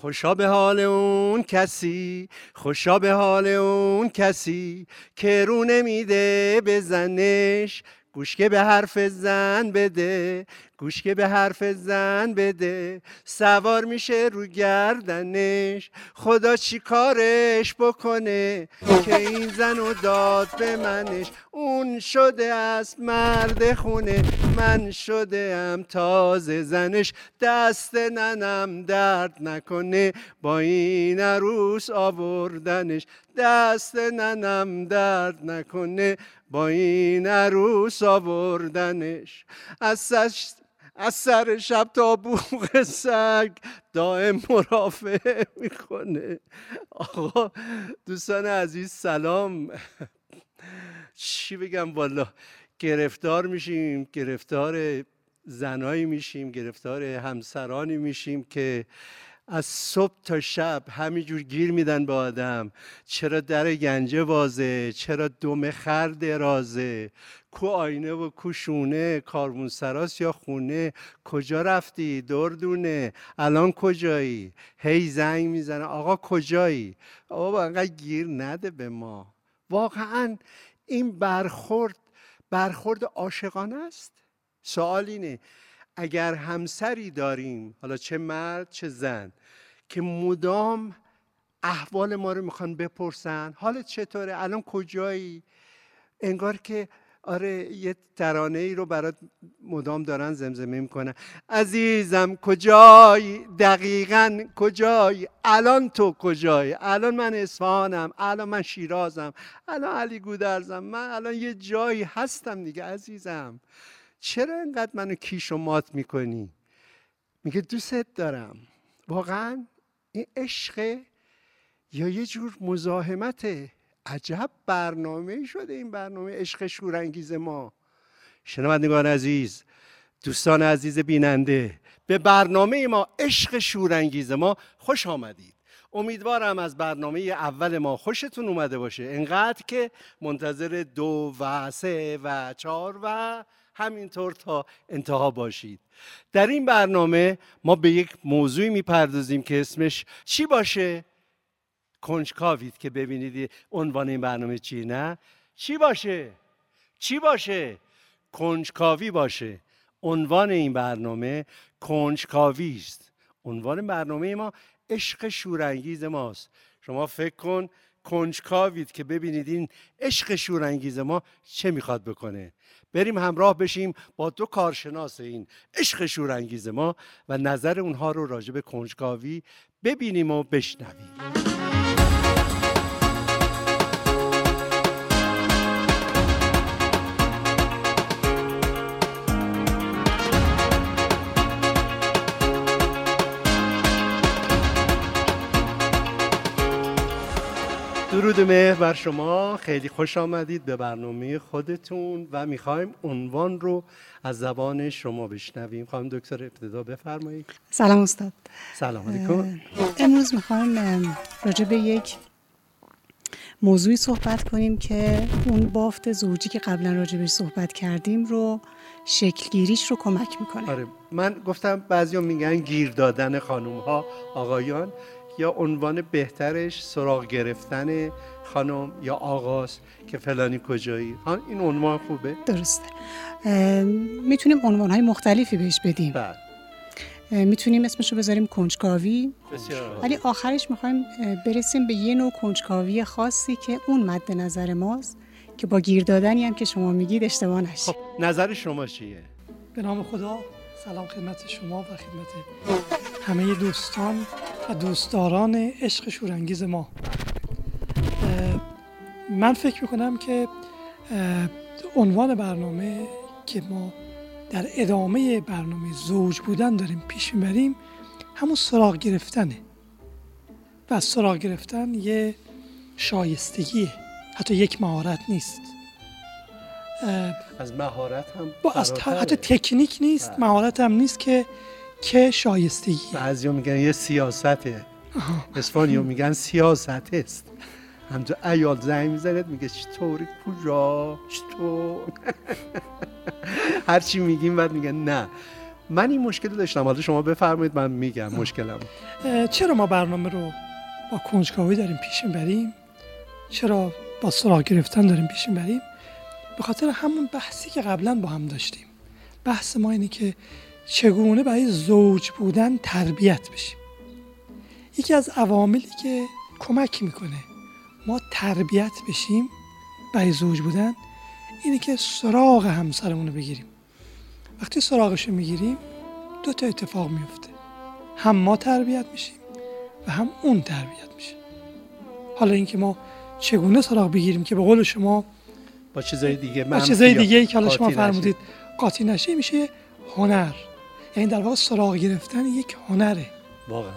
خوشا به حال اون کسی خوشا به حال اون کسی که رو نمیده به زنش. گوشکه به حرف زن بده گوشکه به حرف زن بده سوار میشه رو گردنش. خدا چی کارش بکنه که این زن و داد به منش؟ اون شده است مرد خونه من شده ام تازه زنش. دست ننم درد نکنه با این عروس آوردنش. دست ننم درد نکنه با این عروس آوردنش. از از سر شب تا بوغ سگ دائم مرافعه می‌کنه. آقا دوستان عزیز سلام. چی بگم؟ والا گرفتار میشیم گرفتار زنایی میشیم گرفتار همسرانی میشیم که از صبح تا شب همینجور گیر میدن به آدم. چرا در گنجه وازه چرا دم خر درازه کو آینه و کو شونه کارمون سراس یا خونه؟ کجا رفتی؟ دردونه. الان کجایی؟ هی زنگ می‌زنه. آقا کجایی؟ آقا انقدر گیر نده به ما. واقعا این برخورد برخورد عاشقانه است. سوال اینه اگر همسری داریم حالا چه مرد چه زن که مدام احوال ما رو می‌خوان بپرسن حالت چطوره؟ الان کجایی؟ انگار که آره یه ترانه ای رو برات مدام دارن زمزمه می‌کنن. عزیزم کجایی؟ دقیقا کجایی؟ الان تو کجایی؟ الان من اصفهانم الان من شیرازم الان علی گودرزم. من الان یه جایی هستم دیگه عزیزم. چرا اینقدر منو کیش و مات می‌کنی؟ میگه دوست دارم. واقعا این عشق یا یه جور مزاحمته. عجب برنامه شده این برنامه عشق شورانگیز ما. شنوندگان عزیز دوستان عزیز بیننده به برنامه ما عشق شورانگیز ما خوش آمدید. امیدوارم از برنامه اول ما خوشتون اومده باشه. انقدر که منتظر دو و سه و چهار و همینطور تا انتها باشید. در این برنامه ما به یک موضوعی می‌پردازیم که اسمش چی باشه؟ کنجکاوید که ببینید عنوان این برنامه چی نه؟ چی باشه؟ چی باشه؟ کنجکاوی باشه. عنوان این برنامه کنجکاوی است. عنوان برنامه ما عشق شورانگیز ماست. شما فکر کن کنجکاوید که ببینید این عشق شورانگیز ما چه می‌خواد بکنه. بریم همراه بشیم با دو کارشناس این عشق شورانگیز ما و نظر اونها رو راجع به کنجکاوی ببینیم و بشنویم. درود مهر بر شما. خیلی خوش آمدید به برنامه خودتون و می‌خوایم عنوان رو از زبان شما بشنویم. خواهم دکتر ابتدا بفرمایید. سلام استاد. سلام علیکم. امروز می‌خوایم راجع به یک موضوعی صحبت کنیم که اون بافت زوجی که قبلا راجع بهش صحبت کردیم رو شکلگیریش رو کمک می‌کنه. آره من گفتم بعضی میگن گیر دادن خانوم ها آقایان. یا عنوان بهترش سراغ گرفتن خانم یا آغاز که فلانی کجایی؟ این عنوان خوبه؟ درسته. می‌تونیم عنوان های مختلفی بهش بدیم. بله. می‌تونیم اسمشو بذاریم کنجکاوی. ولی آخرش می‌خوایم برسیم به یه نوع کنجکاوی خاصی که اون مد نظر ماست که با گیر دادنی هم که شما میگید اشتباه نشه. خب نظر شما چیه؟ به نام خدا سلام خدمت شما و خدمت همه دوستان. و دوستداران عشق شورانگیز ما. من فکر می‌کنم که عنوان برنامه که ما در ادامه برنامه زوج بودن داریم پیش می‌بریم همون سراغ گرفتنه. و سراغ گرفتن یه شایستگیه. حتی یک مهارت نیست. از مهارت هم با از حتی تکنیک نیست بله. مهارت هم نیست که که شایستگی. بعضی میگن یه سیاسته. اسپانیا میگن سیاست است. همجا ایال زنگ می‌زنید میگه چطوری کجا چطور؟ هرچی میگیم بعد میگن نه. من این مشکل داشتم. حالا شما بفرمایید من میگم مشکلم چرا ما برنامه رو با کنجکاوی داریم پیش می‌بریم؟ چرا با سراغ گرفتن داریم پیش می‌بریم؟ به خاطر همون بحثی که قبلا با هم داشتیم. بحث ما اینه که چگونه برای زوج بودن تربیت بشیم؟ یکی از عواملی که کمک می‌کنه ما تربیت بشیم برای زوج بودن اینه که سراغ همسرمون رو بگیریم. وقتی سراغش رو می‌گیریم دو تا اتفاق میفته هم ما تربیت میشیم و هم اون تربیت میشه. حالا اینکه ما چگونه سراغ بگیریم که به قول شما با چیزای دیگه با چیزای دیگه ای که حالا شما فرمودید قاطی نشه میشه هنر. یعنی در واقع سراغ گرفتن یک هنره. واقعا.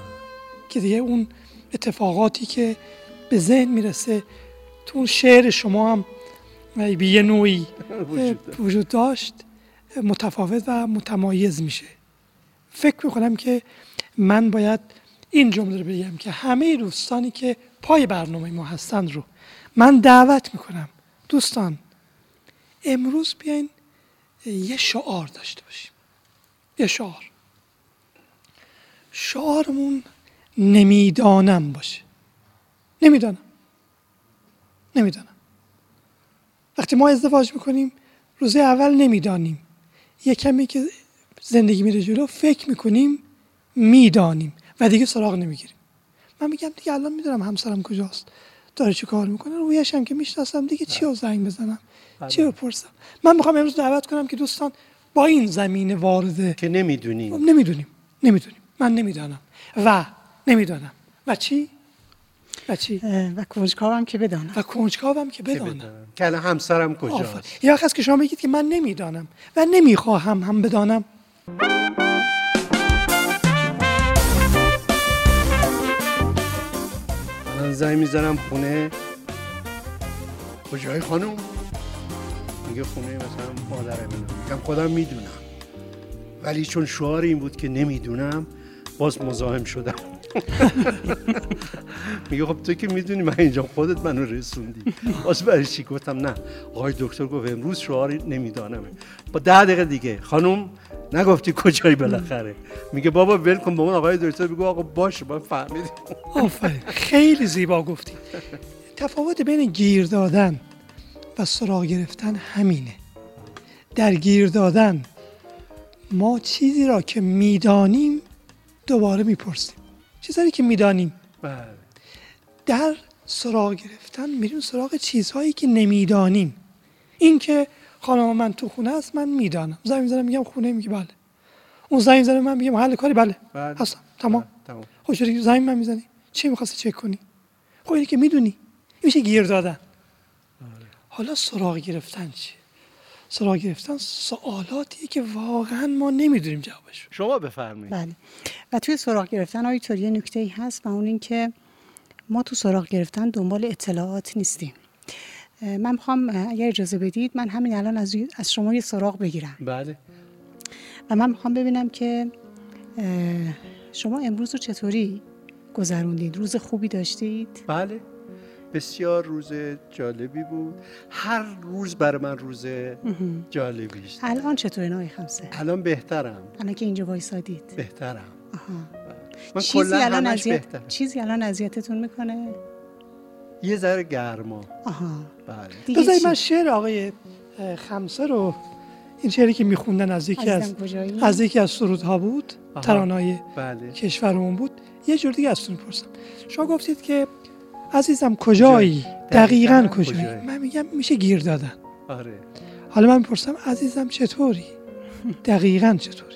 که دیگه اون اتفاقاتی که به ذهن می‌رسه تو اون شعر شما هم به یه نوعی وجود داشت متفاوت و متمایز میشه. فکر می‌کنم که من باید این جمله رو بگم که همه دوستانی که پای برنامه ما هستند رو من دعوت می‌کنم. دوستان امروز بیاین یه شعار داشته باشیم. یه شعار. شعارمون نمی‌دانم باشه. نمی‌دانم. نمی‌دانم. وقتی ما ازدواج می‌کنیم روز اول نمی‌دانیم. یه کمی که زندگی میره جلو فکر می‌کنیم می‌دانیم و دیگه سراغ نمی‌گیریم. من میگم دیگه الان می‌دونم همسرم کجاست. داره چه کار می‌کنه؟ رویش هم که می‌شناسم دیگه چی رو زنگ بزنم؟ بله. چی بپرسم؟ من می‌خوام امروز دعوت کنم که دوستان با این زمین وارده که نمی‌دونیم. نمی‌دونیم. نمی‌دونیم. من نمی‌دانم. و نمی‌دانم. و چی؟ و چی؟ و کنجکاوم که بدانم. و کنجکاوم که بدانم. که الان همسرم کجاست؟ یا هست که شما بگید که من نمی‌دانم و نمی‌خواهم هم بدانم. من زنگ می‌زنم خونه. کجای خانم؟ میگه خونه مثلا مادر میگم خودم می‌دونم. ولی چون شعار این بود که نمی‌دونم باز مزاحم شدم. میگه خب تو که می‌دونی من اینجا خودت منو رسوندی. باز برای چی گفتم؟ نه. آقای دکتر گفت امروز شعار نمیدانمه. با ده دقیقه دیگه. خانم نگفتی کجایی بالاخره؟ میگه بابا ول کن با اون آقای دکتر بگو آقا باشه با فهمیدیم آفرین. خیلی زیبا گفتی. تفاوت بین گیر دادن و سراغ گرفتن همینه. در گیر دادن. ما چیزی را که می‌دانیم دوباره می‌پرسیم. چیزهایی که می‌دانیم. بله. در سراغ گرفتن میریم سراغ چیزهایی که نمی‌دانیم. این که خانم من تو خونه است من می‌دانم. زنگ می‌زنم میگم خونه میگه بله. اون زنگ می‌زنه من میگم حل کاری؟ بله, بله. هستم. تمام. تمام. خب زنگ من می‌زنی؟ چی می‌خواستی؟ چک کنی؟ خب اینی که می‌دونی. میشه گیر دادن. بله. حالا سراغ گرفتن چیه سراغ گرفتن سوالاتی که واقعا ما نمی‌دونیم جوابش شما بفرمایید. بله. و توی سراغ گرفتن آیتور یه نکته ای هست و اون اینکه ما تو سراغ گرفتن دنبال اطلاعات نیستیم. من می‌خوام اگر اجازه بدید من همین الان از, از شما یه سراغ بگیرم. بله. و من می‌خوام ببینم که شما امروز رو چطوری گذروندید؟ روز خوبی داشتید؟ بله. بسیار روز جالبی بود. هر روز برای من روز جالبی است. الان چطور نای خمسه؟ الان بهترم. الان که اینجا وایسادید. بهترم. من چیزی الان اذیت چیزی الان اذیتتون می‌کنه؟ یه ذره گرما. آها. بله. بذاری من شعر آقای خمسه رو این شعری که میخوندن از یکی از از یکی از سرودها بود. ترانای بله. کشورمون بود. یه جور دیگه ازتون پرسم شما گفتید که عزیزم کجایی؟ دقیقا کجایی؟ من میگم میشه گیر دادن. آره. حالا من می‌پرسم عزیزم چطوری؟ دقیقا چطوری؟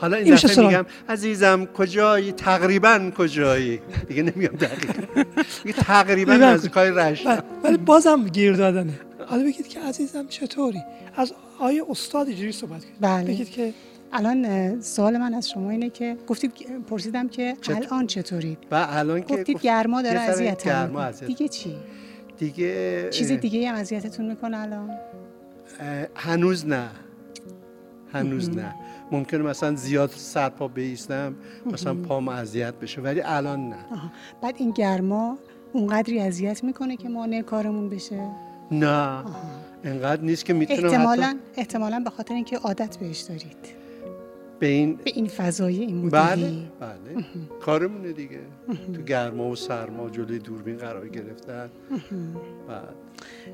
حالا این دفعه میگم عزیزم کجایی؟ تقریبا کجایی؟ دیگه نمیگم دقیقا. میگه تقریبا نزدیکای رشت. ولی بازم گیر دادنه. حالا بگید که عزیزم چطوری؟ از آیه استاد اینجوری صحبت کنید. بله. بگید که الان سوال من از شما اینه که گفتید پرسیدم که الان چطورید؟ و الان که گفتید گرما داره اذیت دیگه چی؟ دیگه چیز دیگه هم اذیتتون می‌کنه الان؟ هنوز نه. هنوز نه. ممکنه مثلا زیاد سرپا بیستم مثلا پام اذیت بشه ولی الان نه. بعد این گرما اونقدری اذیت می‌کنه که مانع کارمون بشه؟ نه. اینقدر نیست که می‌تونم احتمالا حتی... احتمالا به خاطر اینکه عادت بهش دارید. به این به این فضای این بله مدلی بله کارمونه دیگه. تو گرما و سرما جلوی دوربین قرار گرفتن. بعد.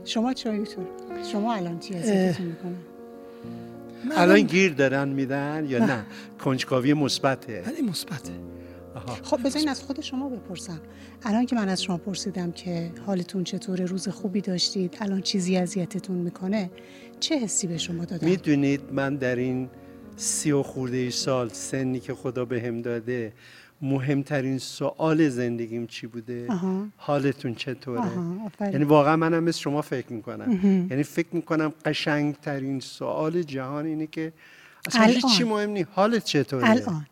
شما چایتون شما الان چی می‌کنه الان گیر دارن میدن یا نه. کنجکاوی مثبته. ولی مثبته. خب بذارین از خود شما بپرسم. الان که من از شما پرسیدم که حالتون چطوره روز خوبی داشتید الان چیزی اذیتتون می‌کنه چه حسی به شما دادن؟ می‌دونید من در این سی و خورده ای سال سنی که خدا به هم داده مهمترین سوال زندگیم چی بوده؟ آها. حالتون چطوره؟ آها،. یعنی واقعا منم مثل شما فکر می‌کنم. یعنی فکر می‌کنم قشنگترین سوال جهان اینه که اصلا الان. هیچی مهم نیست. حالت چطوره؟ الان.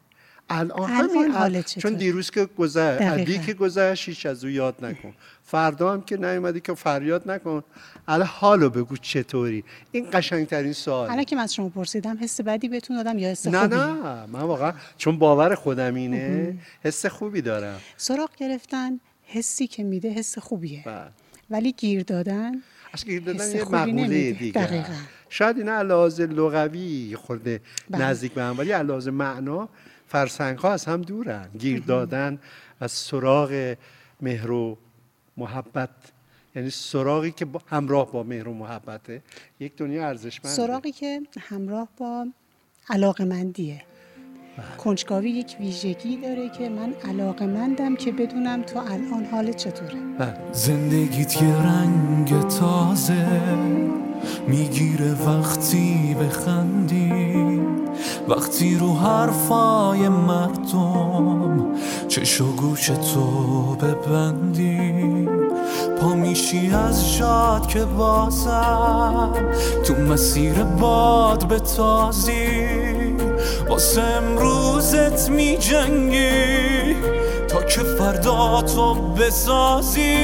الان. الان همین حالت چون چطوره؟ دیروز که گذشت. عدی که گذشت هیچ از او یاد نکن. فردا هم که نیومدی که فریاد نکن. الان حالو بگو چطوری؟ این قشنگترین سوال. الان که من از شما پرسیدم حس بدی بهتون دادم یا حس نه خوبی؟ نه من واقعا چون باور خودم اینه حس خوبی دارم. سراغ گرفتن حسی که میده حس خوبیه. بله. ولی گیر دادن اصلا گیر دادن یه مقوله. دیگه. دقیقاً. شاید اینا علاوه لغوی خورده بله. نزدیک به هم ولی علاوه معنا فرسنگ ها از هم دورن. گیر دادن از سراغ مهر و محبت یعنی سراغی که همراه با مهر و محبته یک دنیا ارزشمنده. سراغی که همراه با علاقمندیه. کنجکاوی یک ویژگی داره که من علاقمندم که بدونم تو الان حالت چطوره. بله. زندگیت یه رنگ تازه می‌گیره وقتی بخندی. وقتی رو حرفای مردم چش و گوش تو ببندی. پا از جاد که بازم. تو مسیر باد به تازی واسه امروزت میجنگی. تا که فردا تو بسازی.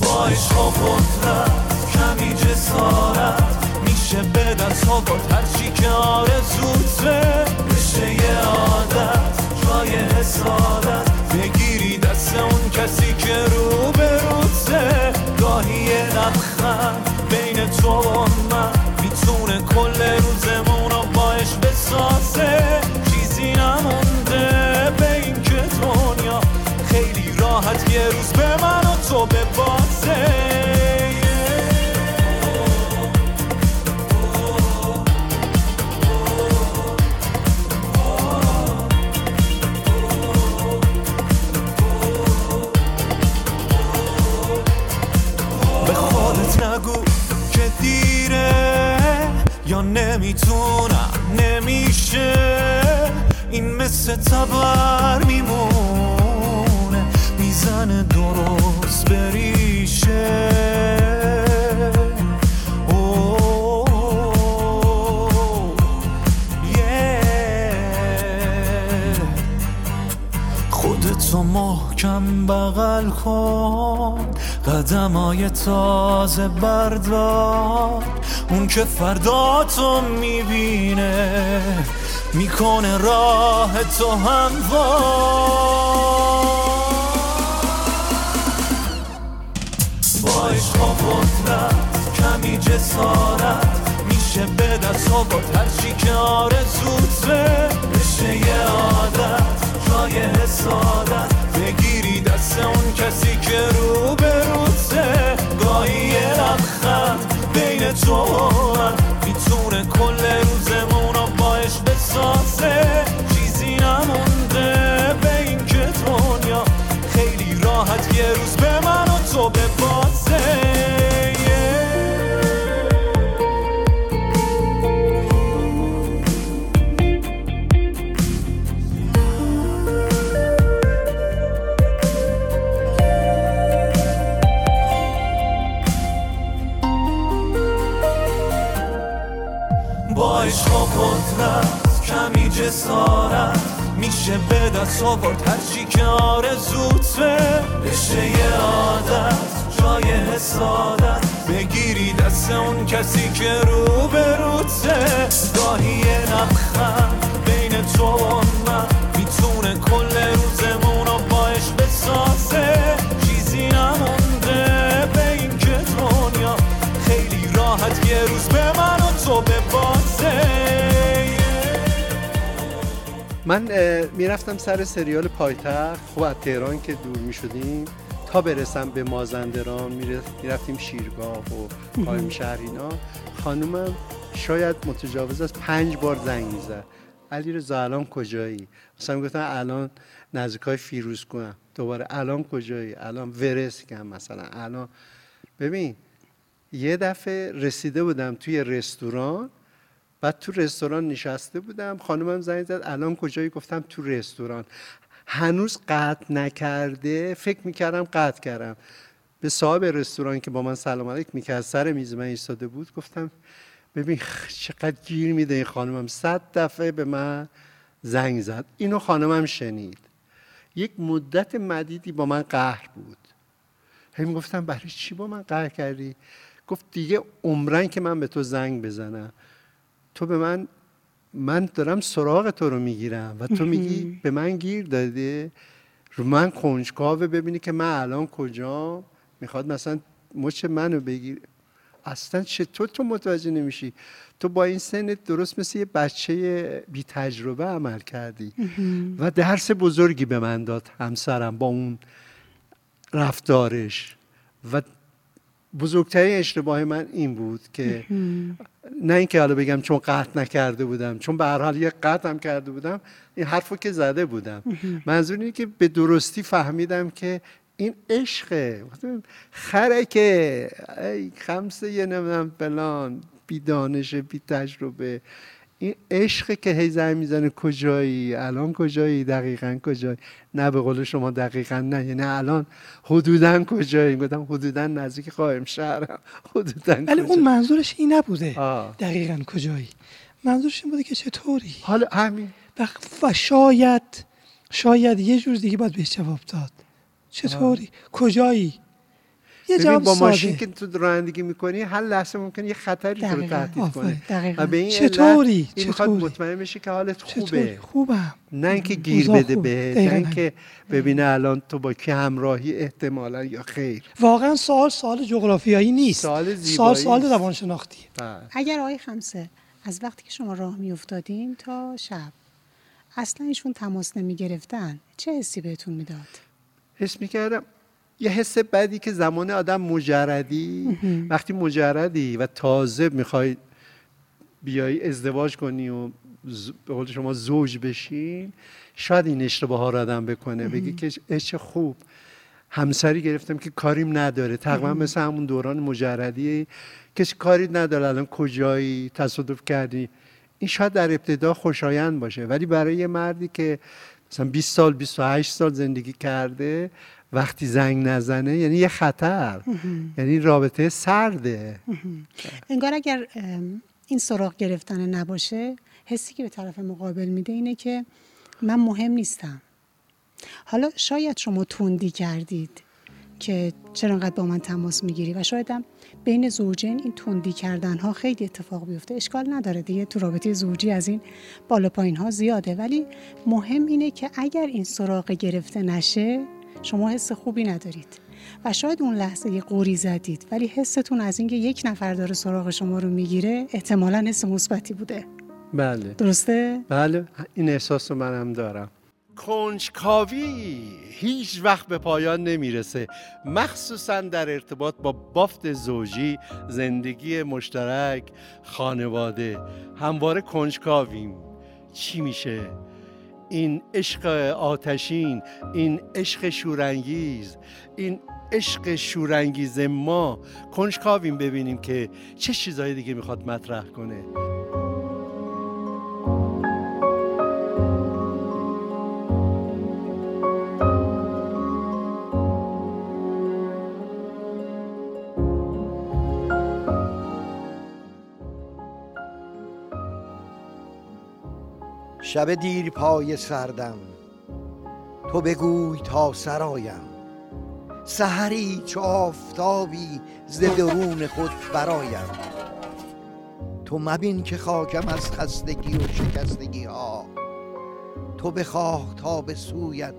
با عشق و کمی جسارت. میشه به دست آورد هرچی که آرزوته بشه یه عادت. جای حسادت بگیری دست اون کسی که رو به روته گاهی لبخند بین تو و من. می‌تونه کل روزمون رو باش بسازه. چیزی نمونده به این که دنیا خیلی راحت یه روز به من و تو به دیره یا نمی‌تونم؟ نمیشه. این مثل تبر میمونه. می‌زنه درست بریشه. خودتو محکم بغل کن. قدم های تازه بردار. اون که فردا تو می‌بینه می‌کنه راه تو هموار با عشق و قدرت کمی جسارت میشه به دست آورد هرچی که آرزوته بشه یه عادت جای حسادت. بگیری دست اون کسی که رو به روته گاهی یه لبخند بین تو. من می‌تونه کل روزمون رو باش بسازه. چیزی نمونده به این که دنیا خیلی راحت یه روز به من و تو به بازه قدرت کمی جسارت میشه به دست آورد. هرچی که آرزوته بشه یه عادت جای حسادت. بگیری دست اون کسی که رو به روته گاهی یه لبخند بین تو و من. می‌تونه کل روزمون رو باش بسازه. چیزی نمونده به این که دنیا خیلی راحت یه روز من می‌رفتم سر سریال پایتخت. خب از تهران که دور می شدیم تا برسم به مازندران می‌رفتیم شیرگاه و قایم شهر اینا. خانومم شاید متجاوز از پنج بار زنگ می‌زد. علی رضا الان کجایی؟ مثلا می‌گفتن الان نزدیک های فیروز کنم دوباره الان کجایی؟ الان ورس کم مثلا. الان ببین یه دفعه رسیده بودم توی رستوران بعد تو رستوران نشسته بودم خانمم زنگ زد الان کجایی؟ گفتم تو رستوران. هنوز قطع نکرده فکر می‌کردم قطع کردم. به صاحب رستوران که با من سلام علیک می‌کرد سر میز من ایستاده بود گفتم ببین چقدر گیر میده این خانمم. صد دفعه به من زنگ زد. اینو خانمم شنید. یک مدت مدیدی با من قهر بود. هی گفتم برای چی با من قهر کردی؟ گفت دیگه عمرن که من به تو زنگ بزنم. تو به من من دارم سراغ تو رو می‌گیرم و تو میگی به من گیر داده رو من کنجکاوه ببینی که من الان کجا؟ می‌خواد مثلا مچ منو بگیر. اصلا چطور تو متوجه نمیشی. تو با این سنت درست مثل یه بچه بی تجربه عمل کردی. و درس بزرگی به من داد همسرم با اون رفتارش. و بزرگترین اشتباه من این بود که نه اینکه حالا بگم چون قطع نکرده بودم چون به هر حال یه قطع هم کرده بودم این حرفو که زده بودم. منظور اینه که به درستی فهمیدم که این عشقه خره که ای خمسه یه نمی‌دونم فلان بی دانش بی تجربه این عشق که هی زنگ می‌زنه کجایی؟ الان کجایی؟ دقیقا کجایی؟ نه به قول شما دقیقا نه. یعنی الان حدودا کجایی؟ گفتم حدودا نزدیک قائم شهرم حدودا ولی اون منظورش این نبوده. دقیقا کجایی؟ منظورش این بوده که چطوری؟ حالا همین. و شاید شاید یه جور دیگه باید بهش جواب داد. چطوری؟ کجایی؟ یه جواب با ماشین که تو رانندگی می‌کنی هر لحظه ممکنه یه خطری تو رو تهدید کنه. و به این چطوری؟ این می‌خواد مطمئن بشی که حالت خوبه. خوبم. نه اینکه گیر بده به نه اینکه ببینه الان تو با کی همراهی احتمالا یا خیر. واقعا سوال سوال جغرافیایی نیست. سوال سوال سوال روانشناختی. بله. اگر آقای خمسه از وقتی که شما راه میافتادین تا شب اصلا ایشون تماس نمی گرفتن چه حسی بهتون می‌داد؟ حس می‌کردم یه حس بدی که زمان آدم مجردی. وقتی مجردی و تازه می‌خوای بیای ازدواج کنی و به قول شما زوج بشین شاید این اشتباه ها آدم بکنه. بگی که عشق خوب. همسری گرفتم که کاریم نداره. تقریبا مثل همون دوران مجردی. کسی کاری نداره. الان کجایی؟ تصادف کردی. این شاید در ابتدا خوشایند باشه. ولی برای یه مردی که مثلا 20 سال 28 سال زندگی کرده وقتی زنگ نزنه یعنی یه خطر. یعنی رابطه سرده. انگار اگر این سراغ گرفتن نباشه حسی که به طرف مقابل میده اینه که من مهم نیستم. حالا شاید شما توندی کردید که چرا انقدر با من تماس می‌گیری و شاید هم بین زوجین این تندی کردن ها خیلی اتفاق بیفته. اشکال نداره دیگه تو رابطه زوجی از این بالا پایین ها زیاده. ولی مهم اینه که اگر این سراغ گرفته نشه شما حس خوبی ندارید. و شاید اون لحظه یه قوری زدید ولی حستون از اینکه یک نفر داره سراغ شما رو می‌گیره احتمالا حس مثبتی بوده. بله. درسته؟ بله این احساس رو منم دارم. کنجکاوی هیچ وقت به پایان نمی‌رسه. مخصوصا در ارتباط با بافت زوجی زندگی مشترک خانواده. همواره کنجکاویم. چی میشه؟ این عشق آتشین این عشق شورانگیز این عشق شورانگیز ما. کنجکاویم ببینیم که چه چیزایی دیگه می‌خواد مطرح کنه. شب دیر پای سردم. تو بگوی تا سرایم سحری چو آفتابی ز درون خود برایم تو مبین که خاکم از خستگی و شکستگی ها تو بخواه تا به سویت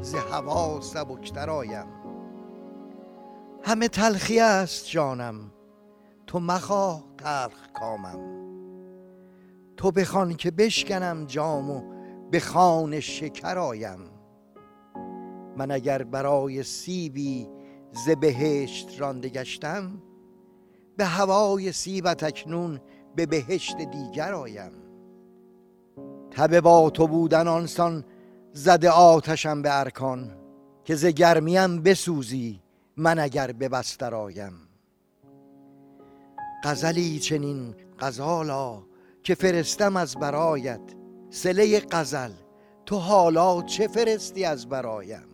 ز هوا سبکتر آیم. همه تلخی است جانم. تو مخواه تلخ کامم. تو بخوان که بشکنم جام و به خان شکر آیم. من اگر برای سیبی ز بهشت رانده گشتم به هوای سیبت اکنون به بهشت دیگر آیم. تب با تو بودن آنسان زده آتشم به ارکان که ز گرمیم بسوزی من اگر به بستر آیم. غزلی چنین غزالا که فرستم از برایت. سله غزل تو حالا چه فرستی از برایم؟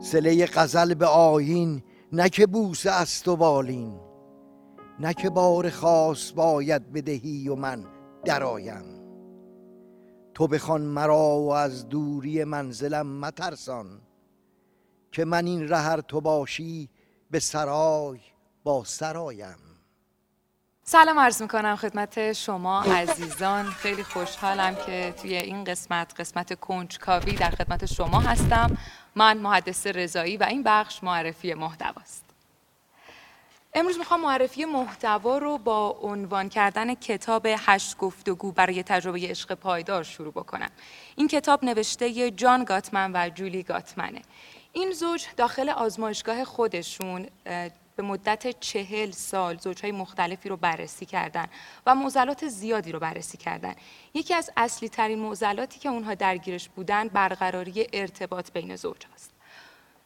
سله غزل به آیین نه که بوسه است و بالین. نه که بار خاص باید بدهی و من درایم تو بخوان مرا و از دوری منزلم مترسان. که من این رهر تو باشی به سرای با سرایم سلام عرض می‌کنم خدمت شما عزیزان. خیلی خوشحالم که توی این قسمت قسمت کنجکاوی در خدمت شما هستم. من محدث رضایی و این بخش معرفی محتواست. امروز می‌خوام معرفی محتوا رو با عنوان کردن کتاب هشت گفتگو برای تجربه عشق پایدار شروع بکنم. این کتاب نوشته جان گاتمن و جولی گاتمنه. این زوج داخل آزمایشگاه خودشون به مدت چهل سال زوجهای مختلفی رو بررسی کردن و معضلات زیادی رو بررسی کردن. یکی از اصلی ترین معضلاتی که اونها درگیرش بودن برقراری ارتباط بین زوج هست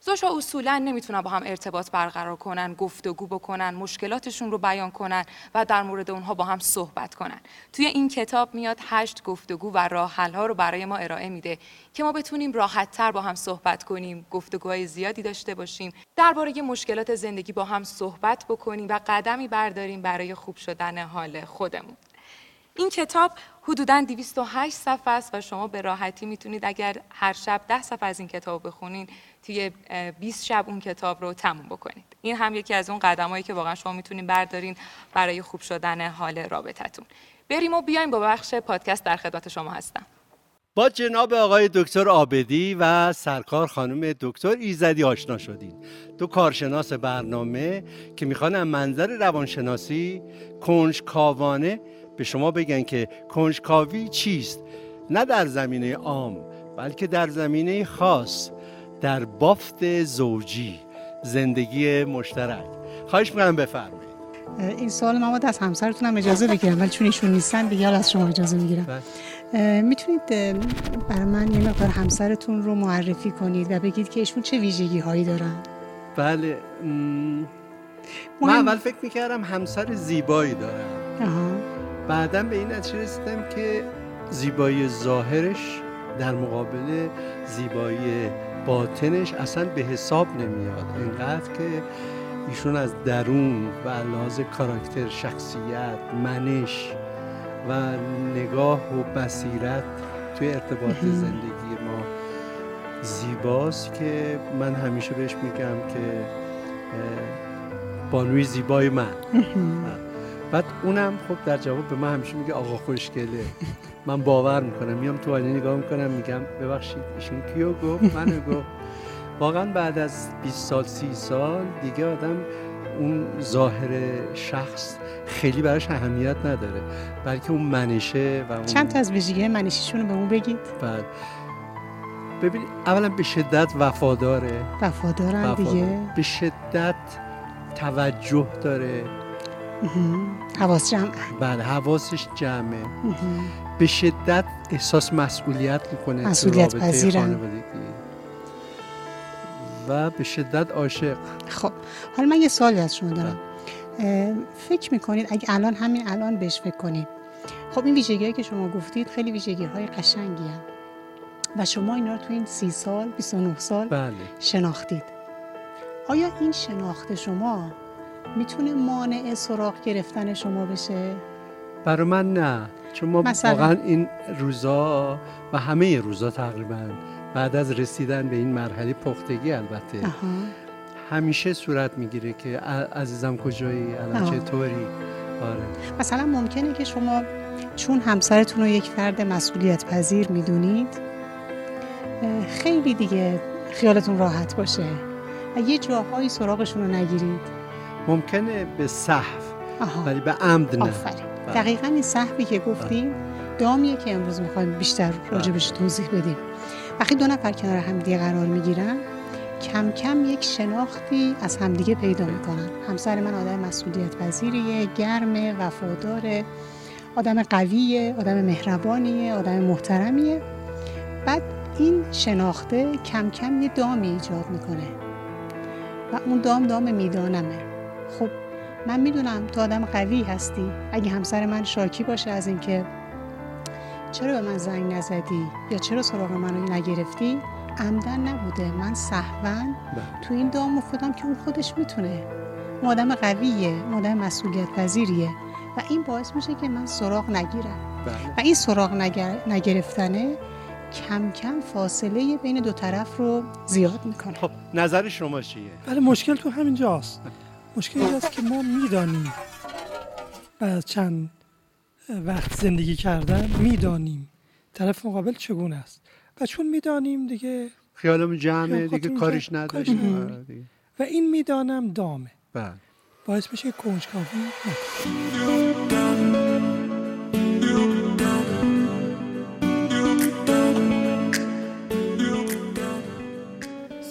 زوجها اصولا نمی‌تونن با هم ارتباط برقرار کنن گفتگو بکنن مشکلاتشون رو بیان کنن و در مورد اونها با هم صحبت کنن. توی این کتاب میاد هشت گفتگو و راه ها رو برای ما ارائه میده که ما بتونیم راحت تر با هم صحبت کنیم گفتگوهای زیادی داشته باشیم درباره مشکلات زندگی با هم صحبت بکنیم و قدمی برداریم برای خوب شدن حال خودمون. این کتاب حدوداً 208 صفحه است و شما به راحتی می‌تونید اگر هر شب 10 صفحه از این کتاب بخونین توی 20 شب اون کتاب رو تموم بکنید. این هم یکی از اون قدمایی که واقعا شما می‌تونید بردارین برای خوب شدن حال رابطتون بریم و بیایم با بخش پادکست در خدمت شما هستم. با جناب آقای دکتر آبدی و سرکار خانم دکتر ایزدی آشنا شدین. دو کارشناس برنامه که می‌خوان منظر روانشناسی کنجکاوانه به شما بگن که کنجکاوی چیست؟ نه در زمینه عام بلکه در زمینه خاص. در بافت زوجی زندگی مشترک. خواهش می‌کنم بفرمایید. این سوال من از همسرتونم اجازه بگیرم ولی چون ایشون نیستن دیگه از شما اجازه می‌گیرم. بله. می‌تونید برای من یه مقدار همسرتون رو معرفی کنید و بگید که ایشون چه ویژگی هایی دارن؟ بله من اول فکر می‌کردم همسر زیبایی دارم. بعدا به این نتیجه رسیدم که زیبایی ظاهرش در مقابل زیبایی باطنش اصلا به حساب نمیاد. اینقدر که ایشون از درون و لحاظ کاراکتر شخصیت منش و نگاه و بصیرت توی ارتباط زندگی ما زیباست که من همیشه بهش میگم که بانوی زیبای من. بعد اونم خب در جواب به من همیشه میگه آقا خوشگله من باور می‌کنم. میام تو آینه نگاه می‌کنم میگم ببخشید ایشون کیو گفت؟ منو گفت. واقعا بعد از 20 سال 30 سال دیگه آدم اون ظاهر شخص خیلی براش اهمیت نداره. بلکه اون منشه و اون چند تا از ویژگی منشیشون رو به اون بگید؟ بعد ببینید اولا به شدت وفاداره. وفادارن دیگه. به شدت توجه داره. حواس جمع. بله حواسش جمعه. به شدت احساس مسئولیت می‌کنه مسئولیت پذیرن. و به شدت عاشق. خب حالا من یه سوالی از شما دارم. فکر می‌کنید اگه الان همین الان بهش فکر کنید. خب این ویژگی که شما گفتید خیلی ویژگی های قشنگی هم. و شما اینا رو تو این سی سال 29 سال بله. شناختید. آیا این شناخت شما می‌تونه مانع سراغ گرفتن شما بشه؟ برای من نه چون ما واقعا این روزا و همه روزا تقریبا بعد از رسیدن به این مرحله پختگی البته. همیشه صورت می‌گیره که عزیزم کجایی؟ الان چطوری؟ آره. مثلا ممکنه که شما چون همسرتون رو یک فرد مسئولیت پذیر می‌دونید خیلی دیگه خیالتون راحت باشه و یه جاهایی سراغشون رو نگیرید. ممکنه به صحف ولی به عمد نه. آفرین. بله. دقیقا این صحفی که گفتیم دامیه که امروز می‌خوایم بیشتر راجبش توضیح بدیم. وقتی دو نفر کنار همدیگه قرار می‌گیرن کم کم یک شناختی از همدیگه پیدا می‌کنن. همسر من آدم مسئولیت پذیریه گرمه وفاداره آدم قویه آدم مهربانیه آدم محترمیه. بعد این شناخته کم کم یه دامی ایجاد می‌کنه. و اون دام دام میدانمه. خب من می‌دونم تو آدم قوی هستی. اگه همسر من شاکی باشه از اینکه چرا به من زنگ نزدی یا چرا سراغ منو نگرفتی عمدن نبوده. من سهون تو این دام افتادم که اون خودش می‌تونه. اون آدم قویه اون آدم مسئولیت پذیریه و این باعث میشه که من سراغ نگیرم. و این سراغ نگر... نگرفتنه کم کم فاصله بین دو طرف رو زیاد می‌کنه. خب نظر شما چیه؟ ولی مشکل تو همین جاست مشکل این است که ما می‌دانیم. بعد از چند وقت زندگی کردن می‌دانیم طرف مقابل چگونه است. و چون می‌دانیم دیگه خیالمون جمعه دیگه کارش. نداریم. کارش آره. و این می‌دانم دامه. بله. باعث میشه کنجکاوی.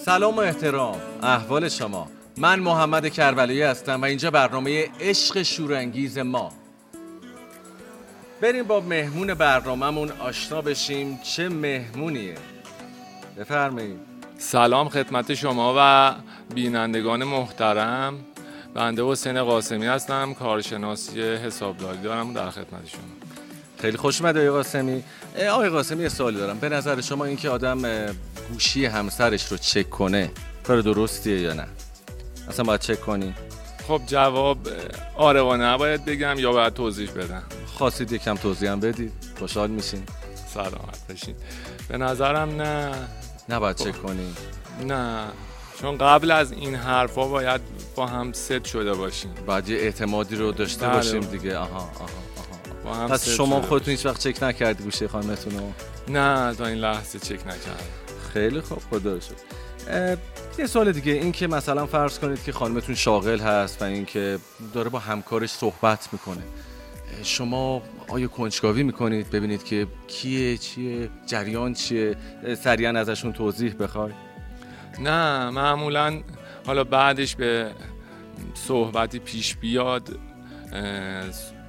سلام و احترام. احوال شما. من محمد کربلایی هستم و اینجا برنامه عشق شورانگیز ما. بریم با مهمون برنامهمون آشنا بشیم چه مهمونیه. بفرمایید. سلام خدمت شما و بینندگان محترم. بنده حسین قاسمی هستم کارشناسی حسابداری دارم در خدمت شما. خیلی خوش اومد آقای قاسمی. آقای قاسمی یه سوالی دارم. به نظر شما اینکه آدم گوشی همسرش رو چک کنه کار درستیه یا نه؟ اصلا باید چک کنی. خب جواب آره و نه باید بگم یا باید توضیح بدم؟ خواستید یکم توضیح هم بدید خوشحال میشین سلامت باشین. به نظرم نه. نباید چک کنی. نه. چون قبل از این حرفا باید با هم ست شده باشیم. باید یه اعتمادی رو داشته بله. باشیم دیگه. آها آها آها. با هم پس شما خودتون هیچ وقت چک نکردی گوشه خانمتون رو؟ نه تا این لحظه چک نکردم. خیلی خوب خدا. اه، یه سوال دیگه این که مثلا فرض کنید که خانمتون شاغل هست و اینکه داره با همکارش صحبت می‌کنه. شما آیا کنجکاوی می‌کنید؟ ببینید که کیه چیه جریان چیه؟ سریعا ازشون توضیح بخوای. نه معمولا حالا بعدش به صحبتی پیش بیاد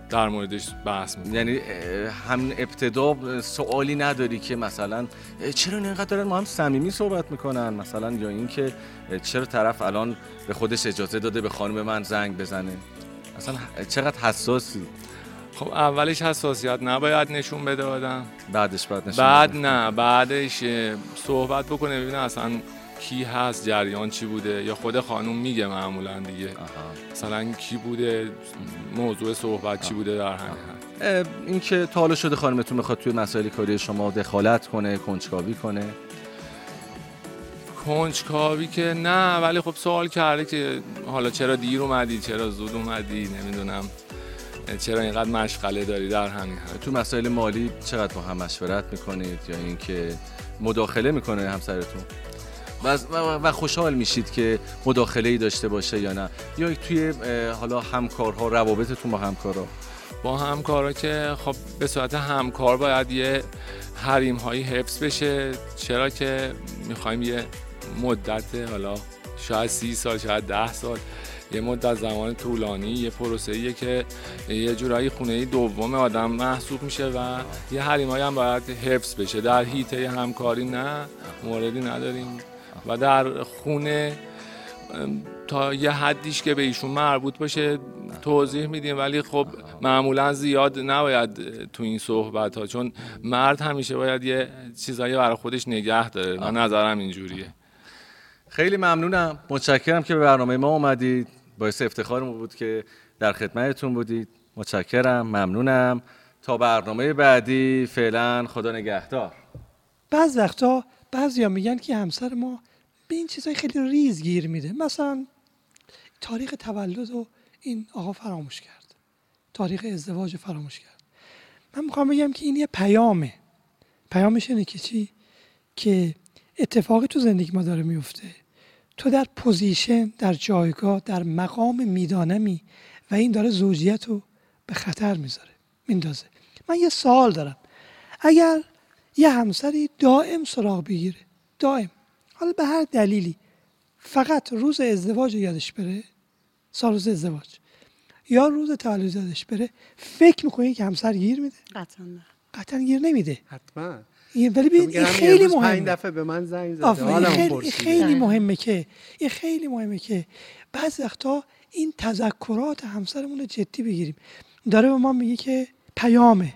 در موردش بحث می‌کنم یعنی اه، هم ابتدا سوالی نداری که مثلا چرا اینقدر دارن ما هم صمیمی صحبت می‌کنن؟ مثلا یا اینکه چرا طرف الان به خودش اجازه داده به خانم من زنگ بزنه؟ اصلا چقدر حساسی؟ خب اولش حساسیت نباید نشون بده آدم. بعدش بعد نشون بعد. نه بعدش صحبت بکنه ببینه اصلا کی هست جریان چی بوده؟ یا خود خانوم میگه معمولا دیگه. آها. مثلا کی بوده؟ موضوع صحبت چی بوده در همین اینکه تا حالا شده خانمتون بخواد توی مسائل کاری شما دخالت کنه کنجکاوی کنه. کنجکاوی که نه ولی خب سوال کرده که حالا چرا دیر اومدی؟ چرا زود اومدی؟ نمی‌دونم. چرا اینقدر مشغله داری در همین حد؟ تو مسائل مالی چقدر با هم مشورت می‌کنید یا اینکه مداخله می‌کنه همسرتون؟ و, خوشحال میشید که مداخله ای داشته باشه یا نه. یا توی حالا همکارها روابطتون با همکارا. با همکارا که خب به صورت همکار باید یه حریم هایی حفظ بشه. چرا که می‌خوایم یه مدت حالا شاید سی سال شاید ده سال یه مدت زمان طولانی یه پروسه که یه جورایی خونه دوم آدم محسوب میشه و یه حریم هم باید حفظ بشه. در هیته همکاری نه موردی نداریم. و در خونه تا یه حدیش که به ایشون مربوط باشه توضیح میدیم. ولی خب معمولا زیاد نباید تو این صحبت ها چون مرد همیشه باید یه چیزایی برای خودش نگه داره. من نظرم اینجوریه. خیلی ممنونم. متشکرم که به برنامه ما اومدید. باعث افتخار ما بود که در خدمتتون بودید. متشکرم. ممنونم. تا برنامه بعدی فعلا خدا نگهدار. بعض وقتا بعضیا میگن که همسر ما به این چیزای خیلی ریز گیر میده. مثلا تاریخ تولد رو این آقا فراموش کرد. تاریخ ازدواج رو فراموش کرد. من می‌خوام بگم که این یه پیامه. پیامش اینه که چی؟ که اتفاقی تو زندگی ما داره میفته. تو در position در جایگاه در مقام میدانمی و این داره زوجیت رو به خطر می‌ذاره میندازه. من یه سوال دارم. اگر یه همسری دائم سراغ بگیره دائم حالا به هر دلیلی فقط روز ازدواج یادش بره سال روز ازدواج. یا روز تولد یادش بره فکر می‌کنه که همسر گیر میده؟ قطعا نه. قطعا گیر نمیده. حتما. این ولی ببین این خیلی مهمه. دفعه به من زنگ زده خیلی. خیلی مهمه که این خیلی مهمه که بعض وقتا این تذکرات همسرمون رو جدی بگیریم. داره به ما میگه که پیامه.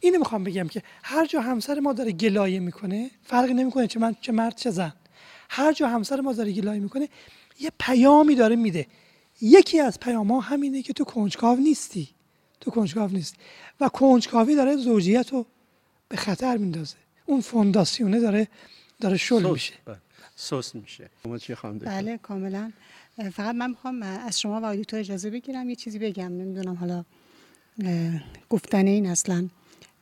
اینو می‌خوام بگم که هر جا همسر ما داره گلایه می‌کنه فرقی نمی‌کنه چه من چه مرد چه زن. هر جا همسر ما داره گلایه می‌کنه یه پیامی داره میده. یکی از پیام ها همینه که تو کنجکاو نیستی. تو کنجکاو نیستی. و کنجکاوی داره زوجیت رو به خطر میندازه. اون فونداسیونه داره داره شل. میشه. بله. سست میشه. شما چی خواهم دکتر؟ بله کاملا. فقط من می‌خوام از شما و آقای دکتر اجازه بگیرم. یه چیزی بگم. نمی‌دونم حالا گفتن این اصلا.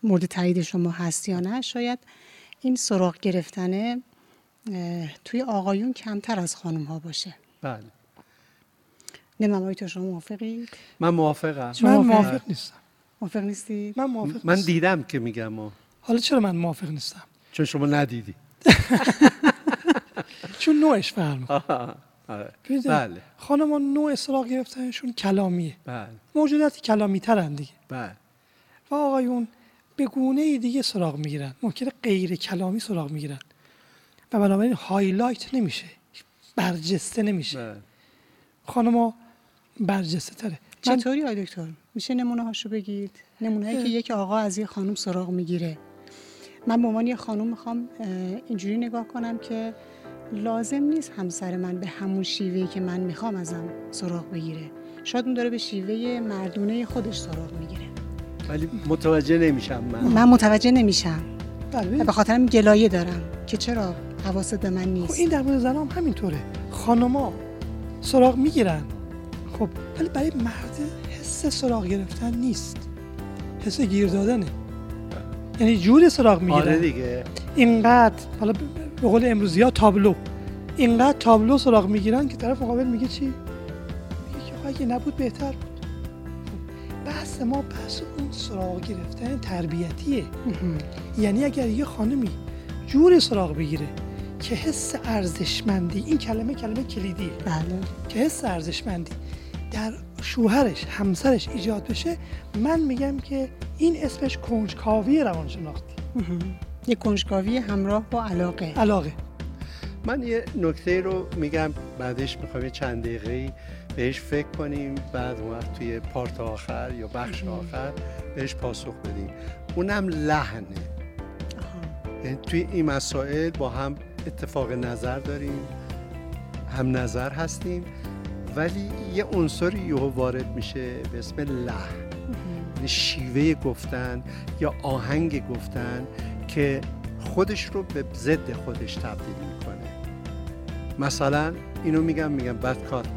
مورد تایید شما هست یا نه شاید این سراغ گرفتنه اه، توی آقایون کمتر از خانم ها باشه. بله. آقای دکتر شما موافقی؟ من موافقم. من موافق؟ موافق نیستم. موافق نیستی؟ من موافق من نیستم. دیدم که میگم. حالا چرا من موافق نیستم؟ چون شما ندیدی. چون نوعش آها. آره. بله. خانم‌ها نوع سراغ گرفتنشون کلامیه. بله. موجوداتی کلامی ترن دیگه. بله. و آقایون به گونه دیگه سراغ می‌گیرن. ممکنه غیر کلامی سراغ می‌گیرن. و بنابراین هایلایت نمیشه. برجسته نمیشه. بله. خانم‌ها برجسته تره. من چطوری آقای دکتر؟ میشه نمونه هاشو بگید؟ نمونه که یک آقا از یه خانم سراغ می‌گیره. من به عنوان یه خانم می‌خوام اینجوری نگاه کنم که لازم نیست همسر من به همون شیوهی که من می‌خوام ازم سراغ بگیره. شاید اون داره به شیوه مردونه خودش سراغ می‌گیره. ولی متوجه نمیشم من. من متوجه نمیشم. بله، به خاطرم گلایه دارم که چرا حواست به من خب نیست این در مورد زن هم همینطوره. خانما سراغ می‌گیرن. خب ولی برای مرد حس سراغ گرفتن نیست. حس گیر دادنه. یعنی جور سراغ می‌گیرن. آره دیگه. اینقدر حالا به قول امروزی ها تابلو. اینقدر تابلو سراغ می‌گیرن که طرف مقابل میگه چی؟ میگه که اگه نبود بهتر بود. خب، بحث ما بحث سراغ گرفتن تربیتیه. یعنی اگر یه خانمی جور سراغ بگیره که حس ارزشمندی این کلمه کلمه کلیدیه. بله. که حس ارزشمندی در شوهرش همسرش ایجاد بشه من میگم که این اسمش کنجکاوی روانشناختی. یه کنجکاوی همراه با علاقه. علاقه. من یه نکته رو میگم بعدش می‌خوام یه چند دقیقه بهش فکر کنیم بعد اون وقت توی پارت آخر یا بخش آخر بهش پاسخ بدیم. اونم لحنه. یعنی توی این مسائل با هم اتفاق نظر داریم هم نظر هستیم ولی یه عنصری یهو وارد میشه به اسم لحن. یعنی شیوه گفتن یا آهنگ گفتن که خودش رو به ضد خودش تبدیل می‌کنه. مثلا اینو میگم میگم بد کات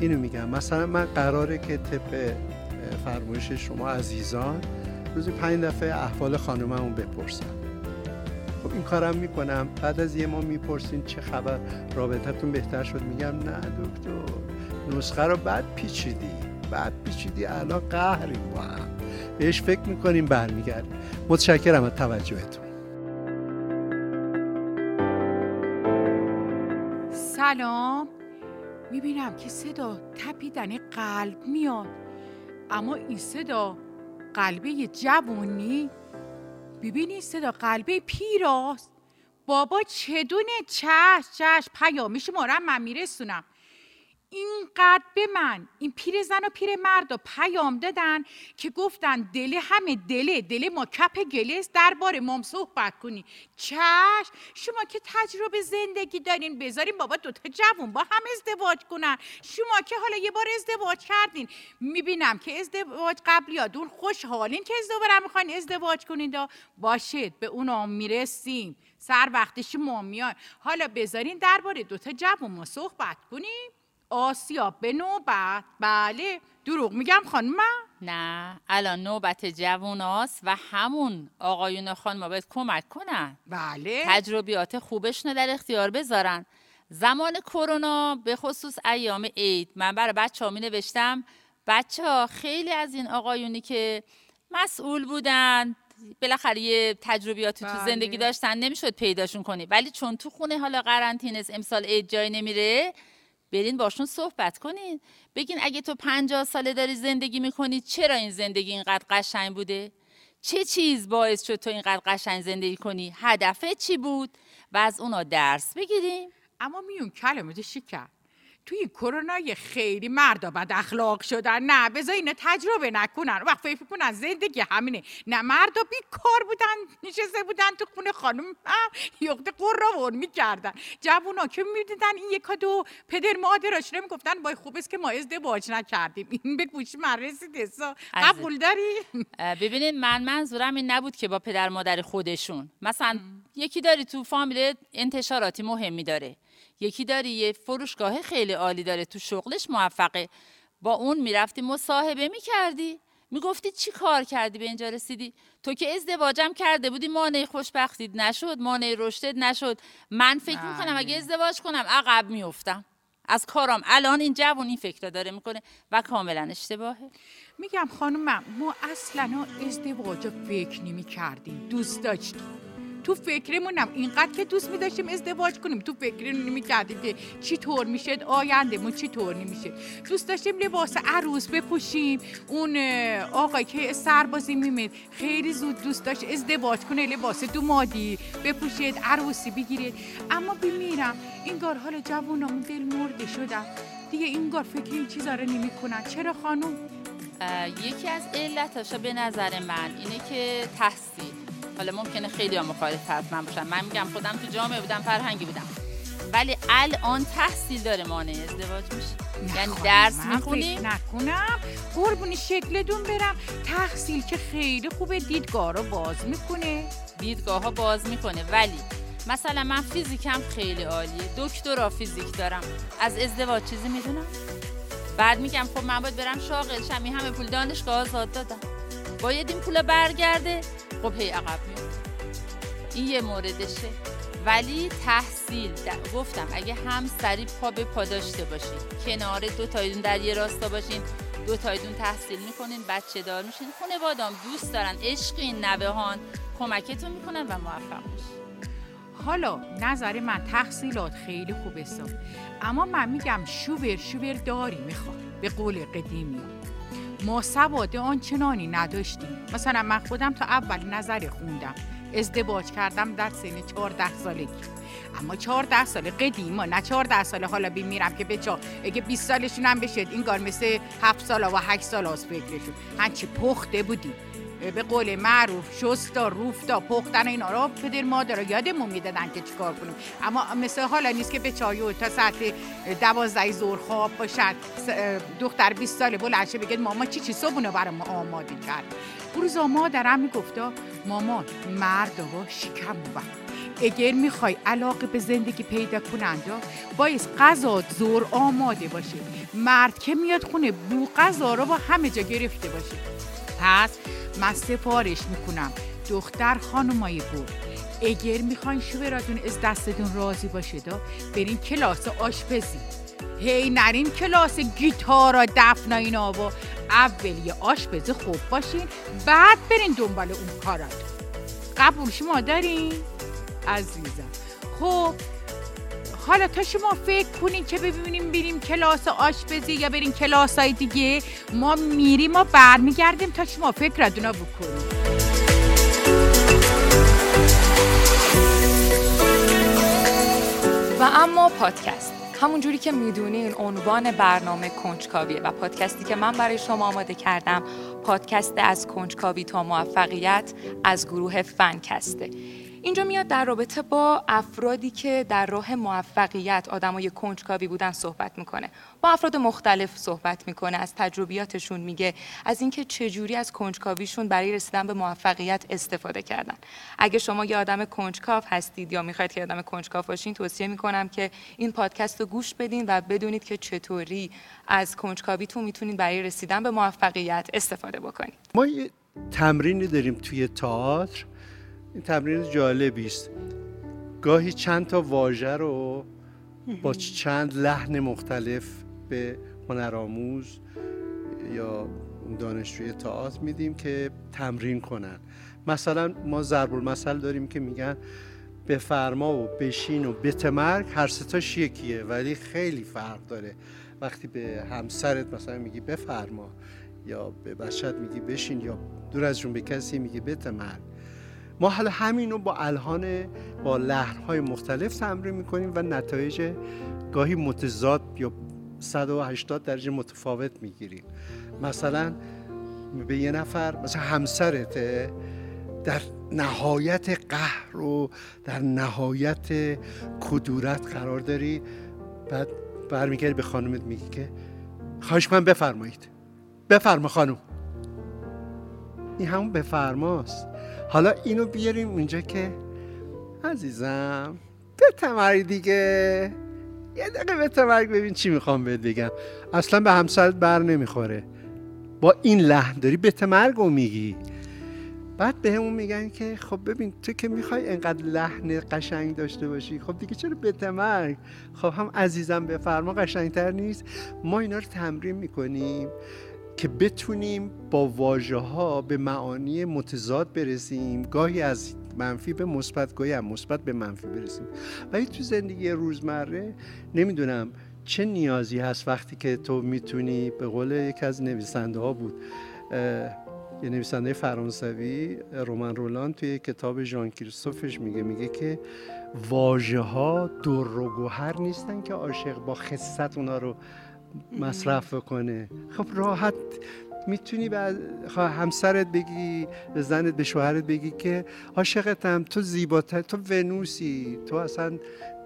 اینو میگم. مثلا من قراره که طبق فرمایش شما عزیزان روزی پنج دفعه احوال خانممون بپرسم. خب این کارم می‌کنم. بعد از یه ما می‌پرسین چه خبر؟ رابطتون بهتر شد؟ میگم نه دکتر. نسخه رو بعد پیچیدی. بعد پیچیدی. الان قهریم با هم. بهش فکر می‌کنیم برمیگردیم. متشکرم از توجهتون. سلام. می‌بینم که صدا تپیدن قلب میاد. اما این صدا قلبه جوونی ببینی صدا قلبه پیراست. بابا چدونه چش چش پیامی شما هم من میرسونم. اینقدر به من این پیر زن و پیر مرد رو پیام دادن که گفتن دل همه دله دل ما کپ گلست درباره مام صحبت کنی. چش شما که تجربه زندگی دارین بذارین بابا دوتا جوون با هم ازدواج کنن. شما که حالا یه بار ازدواج کردین می‌بینم که ازدواج قبلیاتون خوشحالین که ازدواج می‌خواین ازدواج کنین دا باشید به اونا می‌رسیم. سر وقتش ما میان حالا بذارین درباره دوتا جوون ما صحبت کنیم. آسیا به نوبت بله دروغ میگم خانم نه الان نوبت جووناست و همون آقایون و خانم باید کمک کنن. بله. تجربیات خوبشون در اختیار بذارن. زمان کرونا به خصوص ایام عید. من برای بچه ها می نوشتم بچه ها خیلی از این آقایونی که مسئول بودن بالاخره یه تجربیاتی تو بله. زندگی داشتن نمی‌شد پیداشون کنی. ولی چون تو خونه حالا قرنطینه امسال عید جای نمیره برین باشون صحبت کنین. بگین اگه تو پنجاه ساله داری زندگی می‌کنی چرا این زندگی اینقدر قشنگ بوده؟ چه چیز باعث شد تو اینقدر قشنگ زندگی کنی؟ هدفه چی بود؟ و از اونا درس بگیریم. اما میون کلمه شکر توی این کرونا یه خیلی مردا بد اخلاق شدن. نه بذار اینا تجربه نکنن. وقت فکر کنن زندگی همینه. نه مردا بیکار بودن نشسته بودن تو خونه خانم. یخت قراون می‌کردن. جوونا که می‌دیدن این یکا دو پدر مادراش رو می‌گفتن وای خوب است که ما ازدواج نکردیم. این به گوش من رسید قبول داری؟ ببینید من منظورم این نبود که با پدر مادر خودشون. مثلا یکی داری تو فامیل انتشاراتی مهمی داره. یکی داری یه فروشگاه خیلی عالی داره تو شغلش موفقه. با اون می‌رفتی مصاحبه می‌کردی. می‌گفتی چی کار کردی به اینجا رسیدی؟ تو که ازدواجم کرده بودی مانع خوشبختید نشد مانع رشدت نشد. من فکر می‌کنم اگه ازدواج کنم عقب میفتم از کارام. الان این جوون این فکر داره می‌کنه و کاملا اشتباهه. میگم خانومم ما اصلا ازدواج فکر نمی کردیم دوست داشتیم. تو فکرمونم اینقدر که دوست می داشتیم ازدواج کنیم. تو فکر نمی کردیم که چی طور میشه آیندهمون چی طور نمیشه. دوست داشتیم لباس عروس بپوشیم. اون آقای که سربازی میمید خیلی زود دوست داشت ازدواج کنه لباس دومادی بپوشید عروسی بگیرید. اما بمیرم اینگار حالا جوونامون دل مرده شدن دیگه اینگار فکر این چیزا رو نمی‌کنن. چرا خانوم اه، یکی از علتاشا به نظر من اینه که تحصیل. حالا ممکنه خیلی هم مخالف حرف من باشن. من میگم خودم تو جامعه بودم فرهنگی بودم. ولی الان تحصیل داره مانع ازدواج میشه. یعنی درس می‌خونیم فکر نکنم. قربونی شکلتون برم. تحصیل که خیلی خوبه دیدگاه رو باز می‌کنه. دیدگاه ها باز می‌کنه. ولی مثلا من فیزیکم خیلی عالیه. دکترا فیزیک دارم. از ازدواج چیزی می‌دونم؟ بعد میگم خب من باید برم شاغل شم. همه پول دانشگاه آزاد دادم. باید این پول برگرده. خب هی عقب میفته این یه موردشه. ولی تحصیل گفتم اگه هم سری پا به پا داشته باشین کنار دو تایدون در یه راستا باشین دو تایدون تحصیل می‌کنین بچه دار میشین. خونه بادام دوست دارن عشقین نوهان کمکتون می‌کنن و موفق میشین حالا نظر من تحصیلات خیلی خوب است اما من میگم شوبر شوبر داری می‌خواد به قول قدیمی ما سواد آنچنانی نداشتیم. مثلا من خودم تا اول نظر خوندم. ازدواج کردم در سن 14 سالگی. اما 14 سال قدیم نه 14 سال حالا بمیرم که بچا اگه 20 سالشون هم بشد این کار مثل 7 سال و 8 سال از فکرشون. هنچی پخته بودیم. به قول معروف شستا روفتا پختن اینا رو پدر مادر یادمون می‌دادن که چیکار کنیم. اما مثل حالا نیست که به چایو تا ساعت دوازده ظهر خواب باشد. دختر 20 ساله بلند شه بگه ماما چی چی صبحونه برای ما آماده کرد. روزا مادرم میگفتا مامان و شکم بود اگر می‌خوای علاقه به زندگی پیدا کنند باید غذا زور آماده باشه. مرد که میاد خونه بو غذا رو با همه جا گرفته باشه. پس من سفارش می‌کنم. دختر خانمای بود. اگر می‌خواین شوهراتون از دستتون راضی باشه دا برین کلاس آشپزی. هی نرین کلاس گیتار و دفن و اینا و اول یه آشپز خوب باشین بعد برین دنبال اون کارات. قبول شما دارین؟ عزیزم. خب حالا تا شما فکر کنین که ببینیم بریم کلاس آشپزی یا بریم کلاس های دیگه ما میریم و برمیگردیم تا شما فکرتون رو بکنیم و اما پادکست. همون جوری که می‌دونین عنوان برنامه کنجکاویه و پادکستی که من برای شما آماده کردم پادکست از کنجکاوی تا موفقیت از گروه فنکسته. اینجا میاد در رابطه با افرادی که در راه موفقیت آدمای کنجکاوی بودن صحبت می‌کنه. با افراد مختلف صحبت می‌کنه از تجربیاتشون میگه از اینکه چجوری از کنجکاویشون برای رسیدن به موفقیت استفاده کردن. اگه شما یه آدم کنجکاو هستید یا می‌خواید که آدم کنجکاو باشین توصیه می‌کنم که این پادکست رو گوش بدین و بدونید که چطوری از کنجکاویتون می‌تونید برای رسیدن به موفقیت استفاده بکنید. ما یه تمرینی داریم توی تئاتر. این تمرین جالبی است. گاهی چند تا واژه رو با چند لحن مختلف به هنرآموز یا دانشجوی تئاتر میدیم که تمرین کنن. مثلا ما ضرب المثل داریم که میگن بفرما و بشین و بتمرگ هر ستاش یکیه ولی خیلی فرق داره. وقتی به همسرت مثلا میگی بفرما یا به بچت میگی بشین یا دور از جون به کسی میگی بتمرگ ما حالا همین رو با الهان با لحنهای مختلف تمرین می‌کنیم و نتایج گاهی متضاد یا 180 درجه متفاوت می‌گیریم. مثلا به یه نفر مثلا همسرته در نهایت قهر و در نهایت کدورت قرار داری بعد برمیگردی به خانومت میگی که خواهش من بفرمایید. بفرما خانم. این همون بفرماست. حالا اینو بیاریم اونجا که عزیزم بتمری دیگه. یه دقیقه بتمرگ ببین چی می‌خوام بهت بگم. اصلا به همسرت بر نمی‌خوره. با این لحن داری بتمرگ رو میگی. بعد به همون میگن که خب ببین تو که می‌خوای انقدر لحن قشنگ داشته باشی خب دیگه چرا بتمرگ خب هم عزیزم بفرما قشنگتر نیست. ما اینا رو تمرین می‌کنیم. که بتونیم با واژه ها به معانی متضاد برسیم گاهی از منفی به مثبت گاهی از مثبت به منفی برسیم. ولی تو زندگی روزمره نمی‌دونم چه نیازی هست وقتی که تو می‌تونی به قول یکی از نویسنده ها بود یه نویسنده فرانسوی رومن رولان توی کتاب ژان کریستوفش میگه میگه که واژه ها دور و گوهر نیستن که عاشق با خصت اونا رو مصرف کنه. خب راحت می‌تونی به همسرت بگی به زنت به شوهرت بگی که عاشقتم تو زیباتر تو ونوسی تو اصلا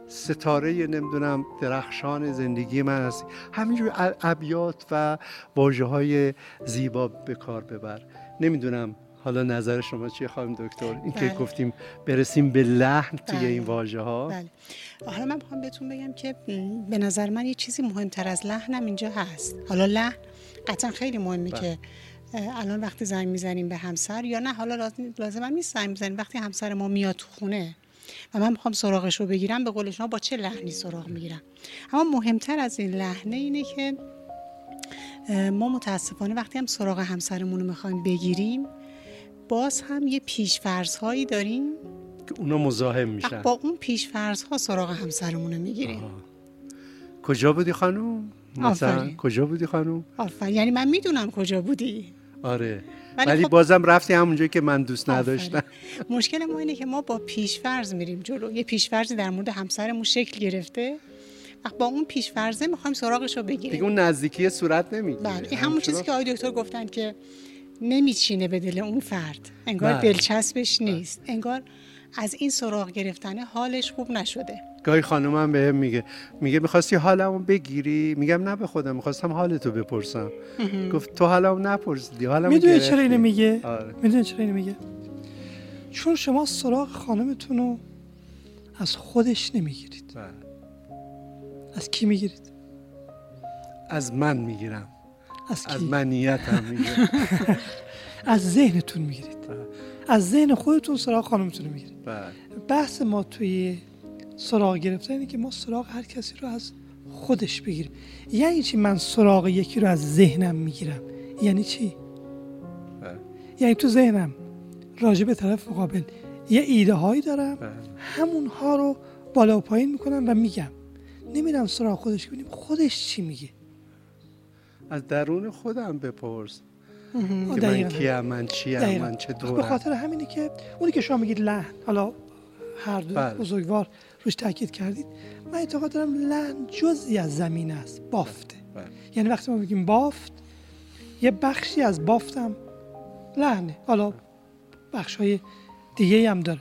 ستاره نمی‌دونم درخشان زندگی من هستی. همینجور ابیات و واجه های زیبا به کار ببر. نمی‌دونم حالا نظر شما چیه خواهیم دکتر این که بله. گفتیم برسیم به لحن توی این بله. واژه ها بله. حالا من می‌خوام بهتون بگم که به نظر من یه چیزی مهمتر از لحنم اینجا هست حالا لحن قطعا خیلی مهمه بله. که الان وقتی زنگ می‌زنیم به همسر یا نه حالا لازم هم نیست زنگ می‌زنیم وقتی همسر ما میاد تو خونه و من می‌خوام سراغش رو بگیرم به قول شما با چه لحنی سراغ می‌گیرم اما مهمتر از این لحنه اینه که ما متاسفانه وقتی هم سراغ همسرمون رو می‌خوایم بگیریم باز هم یه پیشفرض هایی داریم؟ که اونا مزاحم میشن. با اون پیشفرض ها سراغ همسرمون رو می‌گیریم کجا بودی خانم؟ مثلا کجا بودی خانم؟ آفرین. یعنی من می‌دونم کجا بودی. آره. ولی خب... بازم رفتی همونجا که من دوست نداشتم. مشکل ما اینه که ما با پیشفرض میریم جلو. یه پیشفرضی در مورد همسرمون شکل گرفته. و با اون پیشفرضه می‌خوایم سراغش رو بگیریم. دیگه اون نزدیکی صورت نمی‌گیره. بله. همون چیزی که آقای دکتر گفتن که نمیچینه به دل اون فرد. انگار بله. دلچسبش نیست. انگار از این سراغ گرفتن حالش خوب نشده. گاهی خانومم بهم میگه میگه می‌خواستی حالمو بگیری؟ میگم نه به خودم می‌خواستم حالتو بپرسم. گفت تو حالمو نپرسیدی حالمو می‌دونی چرا اینو میگه؟ آره. می‌دونی چرا اینو میگه؟ چون شما سراغ خانمتون رو از خودش نمی‌گیرید. بله. از کی می‌گیرید؟ از من می‌گیرم. از, از منیتم می‌گیرم از ذهنتون می‌گیرید. بله. از ذهن خودتون سراغ خانمتون رو می‌گیرید. بله. بحث ما توی سراغ گرفتن اینه که ما سراغ هر کسی رو از خودش بگیریم. یعنی چی من سراغ یکی رو از ذهنم می‌گیرم؟ یعنی چی؟ بله. یعنی تو ذهنم راجع به طرف مقابل یه ایده هایی دارم. همون ها رو بالا و پایین می‌کنم و میگم. نمیرم سراغ خودش ببینیم خودش چی میگه. از درون خودم بپرس. که من کیم من چیم من چه دورم. به خاطر همینه که اونی که شما میگید لحن حالا هر دو بله. بزرگوار روش تاکید کردید من اعتقاد دارم لحن جزی از زمین است بافته. بله. یعنی وقتی ما میگیم بافت یه بخشی از بافتم لحنه. حالا بخش های دیگه هم داره.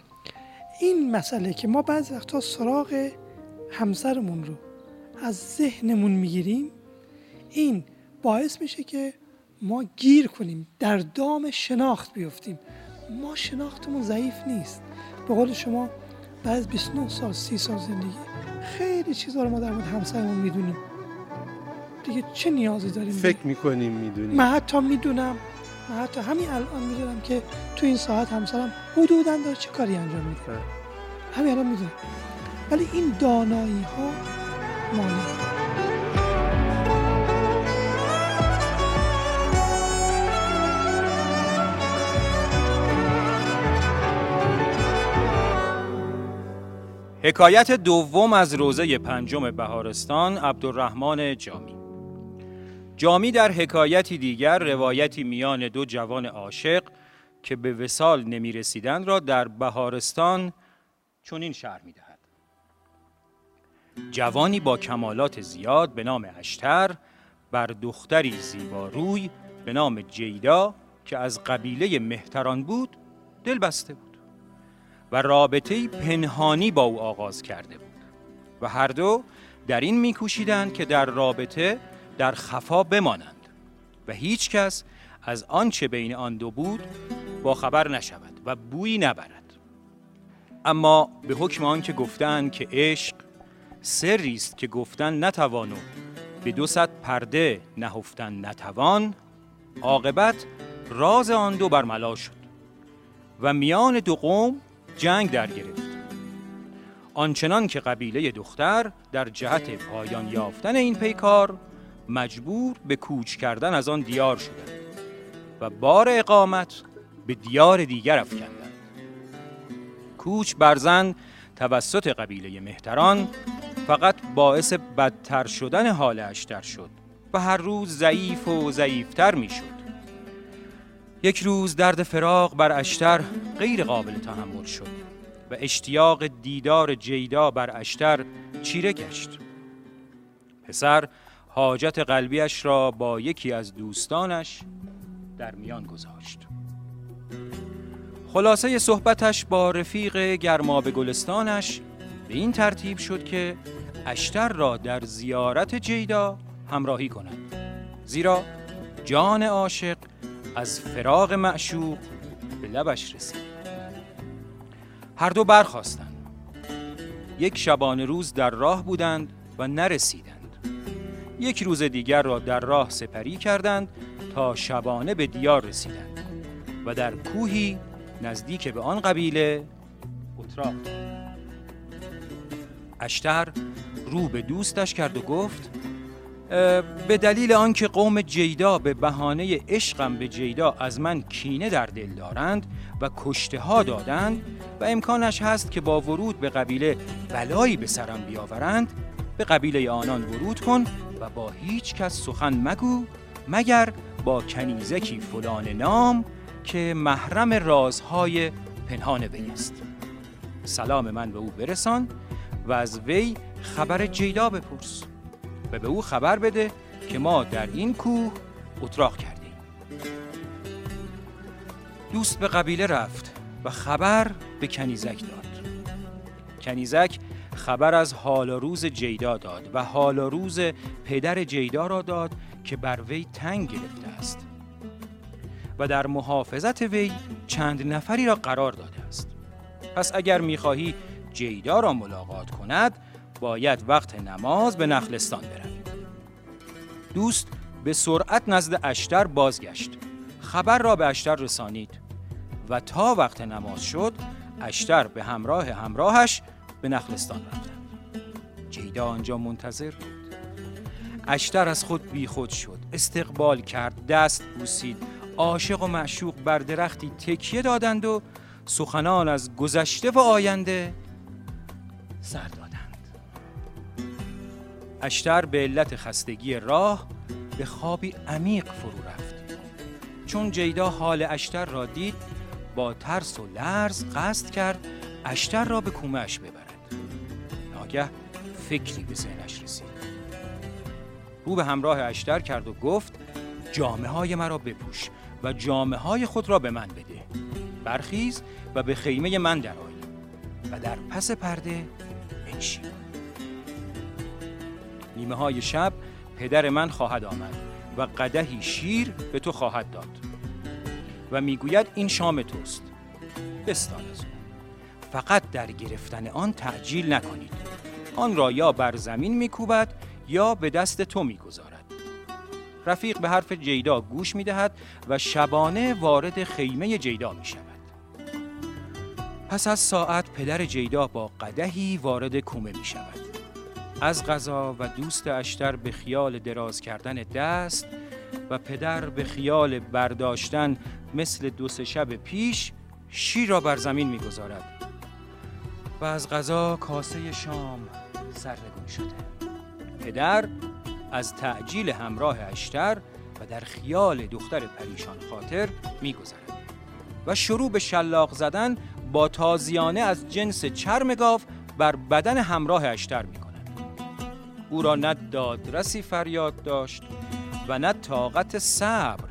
این مسئله که ما بعضی وقتا سراغ همسرمون رو از ذهنمون می‌گیریم این باعث میشه که ما گیر کنیم در دام شناخت بیفتیم. ما شناختمون ضعیف نیست. به قول شما بعد از 29 سال 30 سال زندگی خیلی چیزا رو ما در مورد همسرمون می‌دونیم. دیگه چه نیازی داریم؟ فکر می‌کنیم می‌دونیم. من حتی می‌دونم من حتی همین الان می‌دونم که تو این ساعت همسرم حدودا داره چه کاری انجام میده. بله. همین الان می‌دونم. ولی این دانایی ها مانه حکایت دوم از روزه پنجم بهارستان عبدالرحمن جامی جامی در حکایتی دیگر روایتی میان دو جوان عاشق که به وسال نمی رسیدن را در بهارستان چنین شهر می دهد. جوانی با کمالات زیاد به نام اشتر بر دختری زیبا روی به نام جیدا که از قبیله مهتران بود دل بسته بود و رابطه پنهانی با او آغاز کرده بود. و هر دو در این میکوشیدند که در رابطه در خفا بمانند. و هیچ کس از آنچه بین آن دو بود با خبر نشود و بویی نبرد. اما به حکم آن که گفتند که عشق سری است که گفتن نتوان و به دو صد پرده نهفتن نتوان عاقبت راز آن دو برملا شد. و میان دو قوم جنگ در گرفت. آنچنان که قبیله دختر در جهت پایان یافتن این پیکار مجبور به کوچ کردن از آن دیار شدند و بار اقامت به دیار دیگر افکندند. کوچ برزن توسط قبیله مهتران فقط باعث بدتر شدن حال اشتر شد و هر روز ضعیف و ضعیفتر می شد یک روز درد فراق بر اشتر غیر قابل تحمل شد و اشتیاق دیدار جیدا بر اشتر چیره گشت. پسر حاجت قلبیش را با یکی از دوستانش در میان گذاشت. خلاصه صحبتش با رفیق گرماب گلستانش به این ترتیب شد که اشتر را در زیارت جیدا همراهی کنند زیرا جان عاشق از فراغ معشوق به لبش رسید. هر دو برخواستند یک شبانه روز در راه بودند و نرسیدند. یک روز دیگر را در راه سپری کردند تا شبانه به دیار رسیدند و در کوهی نزدیک به آن قبیله اتراق اشتر رو به دوستش کرد و گفت به دلیل آنکه قوم جیدا به بهانه عشقم به جیدا از من کینه در دل دارند و کشته ها دادند و امکانش هست که با ورود به قبیله بلایی به سرم بیاورند به قبیله آنان ورود کن و با هیچ کس سخن مگو مگر با کنیزکی فلان نام که محرم رازهای پنهان وی است. سلام من به او برسان و از وی خبر جیدا بپرس. و به او خبر بده که ما در این کوه اتراق کردیم. دوست به قبیله رفت و خبر به کنیزک داد. کنیزک خبر از حال روز جیدا داد و حال روز پدر جیدا را داد که بر وی تنگ گرفته است و در محافظت وی چند نفری را قرار داده است. پس اگر می‌خواهی جیدا را ملاقات کند باید وقت نماز به نخلستان بروید دوست به سرعت نزد اشتر بازگشت. خبر را به اشتر رسانید. و تا وقت نماز شد اشتر به همراه همراهش به نخلستان رفتند جیدا آنجا منتظر بود. اشتر از خود بیخود شد. استقبال کرد دست بوسید. عاشق و معشوق بر درختی تکیه دادند و سخنان از گذشته و آینده سر اشتر به علت خستگی راه به خوابی عمیق فرو رفت. چون جیدا حال اشتر را دید با ترس و لرز قصد کرد اشتر را به کومهش ببرد. ناگه فکری به ذهنش رسید. رو به همراه اشتر کرد و گفت جامعه های مرا بپوش و جامعه های خود را به من بده. برخیز و به خیمه من درآی و در پس پرده بنشین. نیمه های شب پدر من خواهد آمد و قدهی شیر به تو خواهد داد. و می‌گوید این شام توست. بستان از او. فقط در گرفتن آن تعجیل نکنید. آن را یا بر زمین میکوبد یا به دست تو می‌گذارد. رفیق به حرف جیدا گوش می‌دهد و شبانه وارد خیمه جیدا می شود. پس از ساعت پدر جیدا با قدهی وارد کومه می شود. از غذا و دوست اشتر به خیال دراز کردن دست و پدر به خیال برداشتن مثل دو سه شب پیش شیر را بر زمین می‌گذارد. و از غذا کاسه شام سرنگون شده. پدر از تعجیل همراه اشتر و در خیال دختر پریشان خاطر میگذرد. و شروع به شلاق زدن با تازیانه از جنس چرم گاو بر بدن همراه اشتر می کند. او را نه دادرسی فریاد داشت و نه طاقت صبر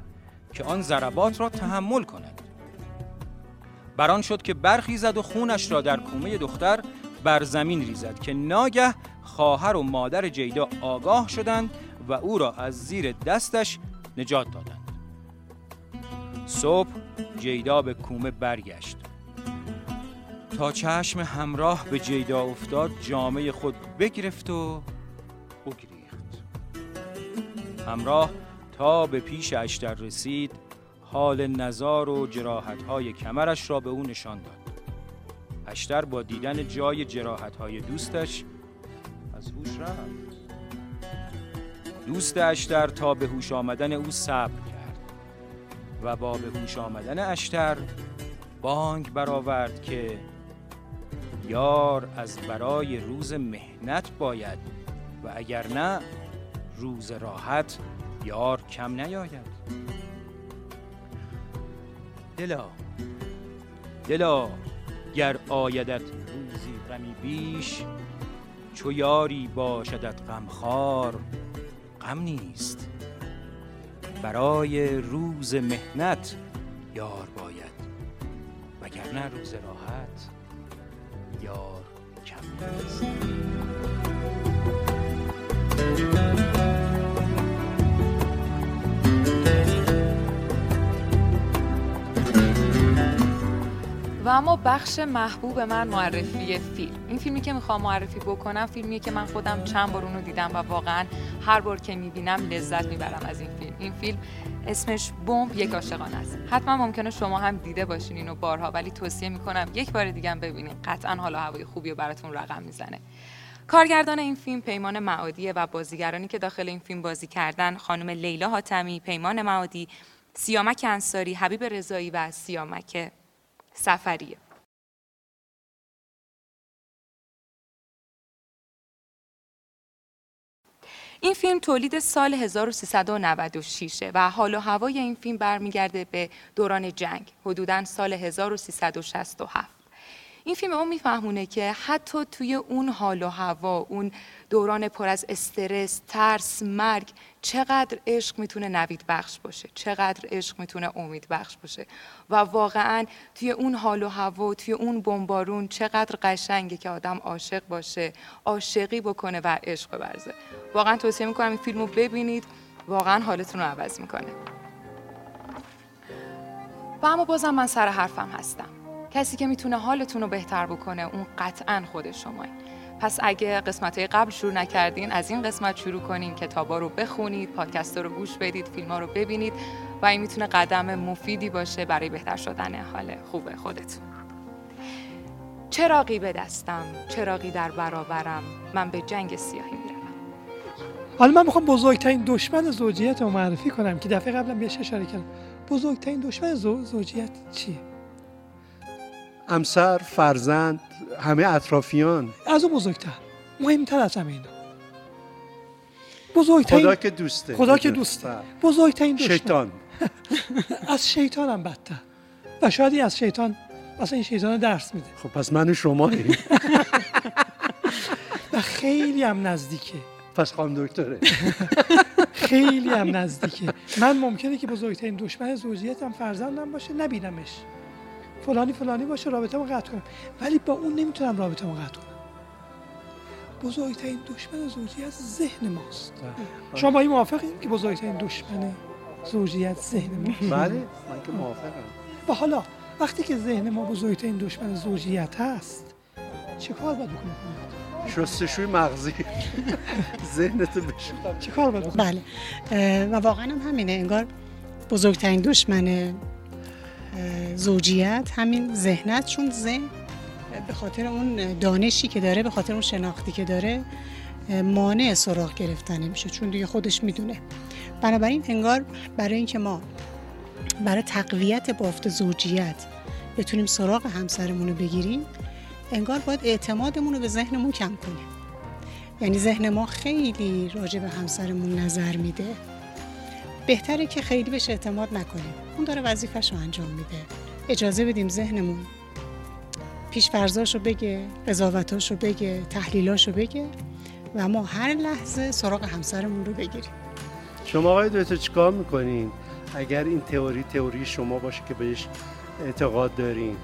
که آن ضربات را تحمل کند. بران شد که برخیزد و خونش را در کومه دختر بر زمین ریزد که ناگه خواهر و مادر جیدا آگاه شدند و او را از زیر دستش نجات دادند. صبح جیدا به کومه برگشت. تا چشم همراه به جیدا افتاد جامعه خود بگرفت و بگریخت. همراه تا به پیش اشتر رسید حال نزار و جراحت های کمرش را به او نشان داد. اشتر با دیدن جای جراحت های دوستش از هوش رفت. دوست اشتر تا به هوش آمدن او صبر کرد و با به هوش آمدن اشتر بانگ برآورد که یار از برای روز مهنت باید و اگر نه روز راحت یار کم نیاید. دلا دلا گر آیدت روزی غمی بیش چو یاری باشدت غمخوار غم نیست. برای روز مهنت یار باید وگرنه روز راحت یار کم نیست. و اما بخش محبوب من معرفی فیلم. این فیلمی که می‌خوام معرفی بکنم فیلمیه که من خودم چند بار اونو دیدم و واقعا هر بار که می‌بینم لذت می‌برم از این فیلم. این فیلم اسمش بمب یک عاشقانه است. حتما ممکنه شما هم دیده باشین اینو بارها ولی توصیه می‌کنم یک بار دیگه هم ببینین. قطعا حالا هوای خوبی و براتون رقم می‌زنه. کارگردان این فیلم پیمان معادیه و بازیگرانی که داخل این فیلم بازی کردن خانم لیلا حاتمی، پیمان معادی، سیامک انصاری، حبیب رضایی و سیامک سفریه این فیلم تولید سال 1396 و حال و هوای این فیلم برمیگرده به دوران جنگ حدوداً سال 1367 این فیلم اون میفهمونه که حتی توی اون حال و هوا اون دوران پر از استرس ترس مرگ چقدر عشق می‌تونه نوید بخش باشه چقدر عشق می‌تونه امید بخش باشه. و واقعا توی اون حال و هوا توی اون بمبارون چقدر قشنگه که آدم عاشق باشه عاشقی بکنه و عشق ببرزه. واقعا توصیه می‌کنم این فیلم رو ببینید. واقعا حالتون رو عوض می‌کنه. و اما بازم من سر حرفم هستم. کسی که می‌تونه حالتون رو بهتر بکنه اون قطعا خود شمایی پس اگه قسمت های قبل شروع نکردین از این قسمت شروع کنین کتابا رو بخونید پادکست رو گوش بدید فیلم ها رو ببینید و این می‌تونه قدم مفیدی باشه برای بهتر شدن حال خوب خودتون. چراقی به دستم چراقی در برابرم من به جنگ سیاهی می‌روم. حالا من می‌خوام بزرگترین دشمن زوجیت رو معرفی کنم که دفعه قبلم بهش اشاره کردم. بزرگترین دشمن زو- زوجیت چیه؟ همسر فرزند همه اطرافیان. از اون بزرگتر مهمتر از همه اینا. بزرگترین خدا که دوسته. خدا که دوسته. بزرگترین دشمن. شیطان. از شیطان هم بدتر. و شاید این از شیطان مثلا این شیطان درس میده. خب پس من و شما و خیلی هم نزدیکه. پس خانم دکتره. خیلی هم نزدیکه. من ممکنه که بزرگترین دشمن زوجیتم فرزندم باشه نبینمش. فلانی فلانی باشه رابطه قطع کنم ولی با اون نمی‌تونم رابطه قطع کنم. بزرگترین دشمن زوجیت ذهن ماست. شما با این موافقین که بزرگترین دشمن زوجیت ذهن ماست؟ بله. من که موافقم. و حالا وقتی که ذهن ما بزرگترین دشمن زوجیت هست چه کار باید بکنیم؟ شستشوی مغزی. ذهنتو بشون چه کار باید بکنیم؟ بله. و واقعا هم همینه انگار بزرگترین دشمن زوجیت همین ذهنت چون ذهن به خاطر اون دانشی که داره به خاطر اون شناختی که داره مانع سراغ گرفتن میشه چون دیگه خودش می‌دونه. بنابراین انگار برای اینکه ما برای تقویت بافت زوجیت بتونیم سراغ همسرمون رو بگیریم انگار باید اعتمادمون رو به ذهنمون کم کنیم. یعنی ذهن ما خیلی راجع به همسرمون نظر میده. بهتره که خیلی بهش اعتماد نکنیم. اون داره وظیفش رو انجام میده. اجازه بدیم ذهنمون پیش رو بگه قضاوتاش رو بگه تحلیلاش رو بگه و ما هر لحظه سراغ همسرمون رو بگیریم. شما آقای دویتو چیکار می‌کنین؟ اگر این تئوری تئوری شما باشه که بهش اعتقاد دارین.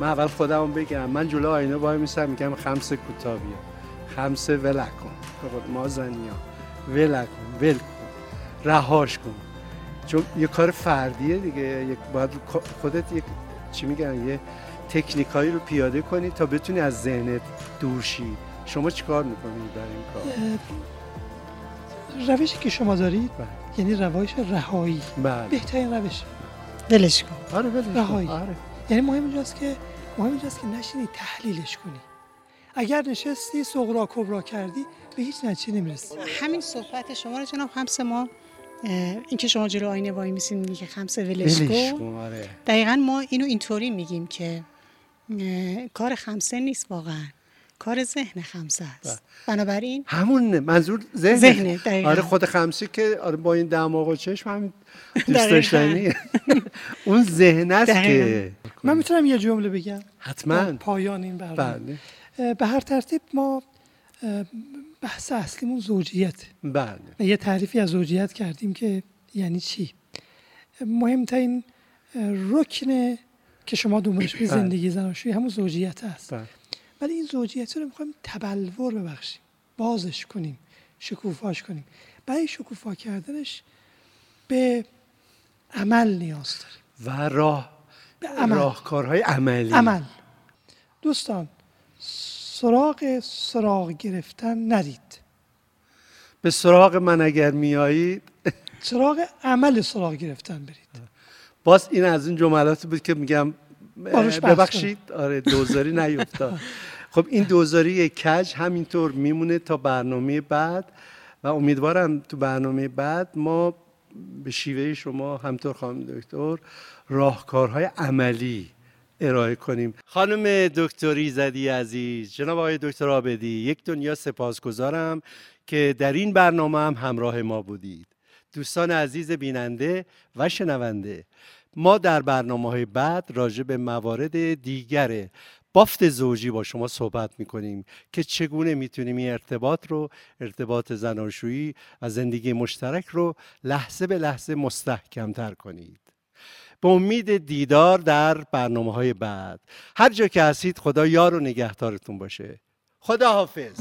من اول خودم بگم من جلو آینه وای میسم میگم خمس کوتابیه خمس ولکن. به مازنیا. ولکن ول رهاش کن. چون یه کار فردیه دیگه. یک باید خودت یک چی میگن؟ یه تکنیکایی رو پیاده کنی تا بتونی از ذهنت دور شی. شما چیکار می‌کنید در این کار؟ روشی که شما دارید بله. یعنی روش رهایی. بله. بهترین روش. ولش کن. آره ولش رهایی. آره. یعنی مهم اینجاست که مهم اینجاست که نشینی تحلیلش کنی. اگر نشستی سغرا کبرا کردی به هیچ نتیجه نمی‌رسی. همین صحبت شما رو جناب خمس ما این که شما جلو آینه وای میسین میگی که خمس ولش کن. آره. دقیقا ما اینو اینطوری میگیم که کار خمسه نیست واقعا. کار ذهن خمسه است. بله. بنابراین همون منظور ذهن ذهن دقیقا. آره خود خمسی که آره با این دماغ و چشم هم دوست داشتنیه اون ذهن است که. من می‌تونم یه جمله بگم؟ حتما. پایان این برنامه. بله. به هر ترتیب ما بحث اصلیمون زوجیت. بله. یه تعریفی از زوجیت کردیم که یعنی چی؟ مهمترین رکن که شما دنبالش به بله. زندگی زناشویی همون زوجیت هست. بله. ولی این زوجیت رو می‌خوایم تبلور ببخشیم. بازش کنیم. شکوفاش کنیم. برای شکوفا کردنش به عمل نیاز داریم. و راه به عمل. راهکارهای عملی. عمل. دوستان سراغ سراغ گرفتن ندید. به سراغ من اگر میایید سراغ عمل سراغ گرفتن برید. باز این از این جملاتی بود که میگم ببخشید. آره دوزاری نیفتاد. خب این دوزاری کج همینطور میمونه تا برنامه بعد و امیدوارم تو برنامه بعد ما به شیوه شما همطور خانم دکتر راهکارهای عملی ارائه کنیم. خانم دکتری زدی عزیز جناب آقای دکتر آبدی یک دنیا سپاسگزارم که در این برنامه هم همراه ما بودید. دوستان عزیز بیننده و شنونده ما در برنامه های بعد راجع به موارد دیگر بافت زوجی با شما صحبت می‌کنیم که چگونه می‌تونیم این ارتباط رو ارتباط زناشویی و زندگی مشترک رو لحظه به لحظه مستحکمتر کنید به امید دیدار در برنامه های بعد. هر جا که هستید خدا یار و نگهدارتون باشه. خدا حافظ.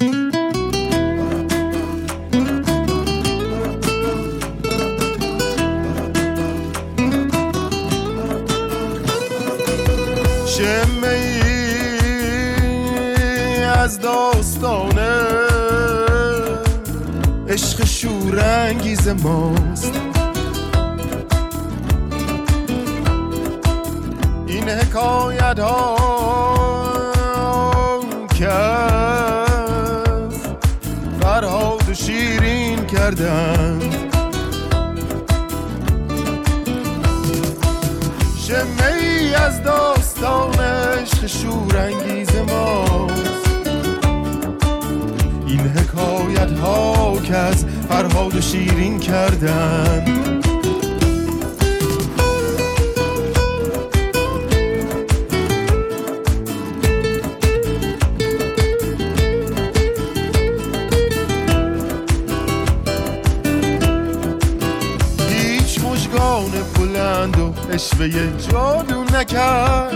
از داستانه عشق شورانگیز ماست. حکایت ها کف فرهاد شیرین کردن. شمه ای از داستان عشق شورانگیز ماست. این حکایت ها که از فرهاد شیرین کردن. اشوه جادو نکرد.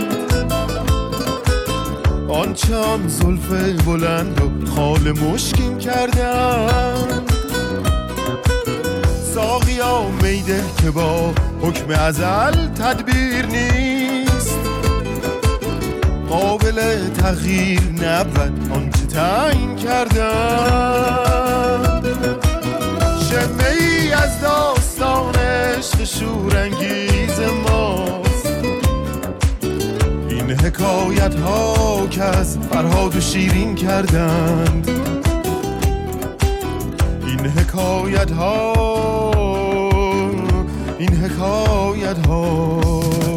آنچه آن زلف بلند و خال مشکین کردن ساقیا میده که با حکم ازل تدبیر نیست. قابل تغییر نبود آنچه تعیین کردن شمه ای از داستان عشق شورانگیز حکایت ها که از فرهاد و شیرین کردند. این حکایت ها این حکایت ها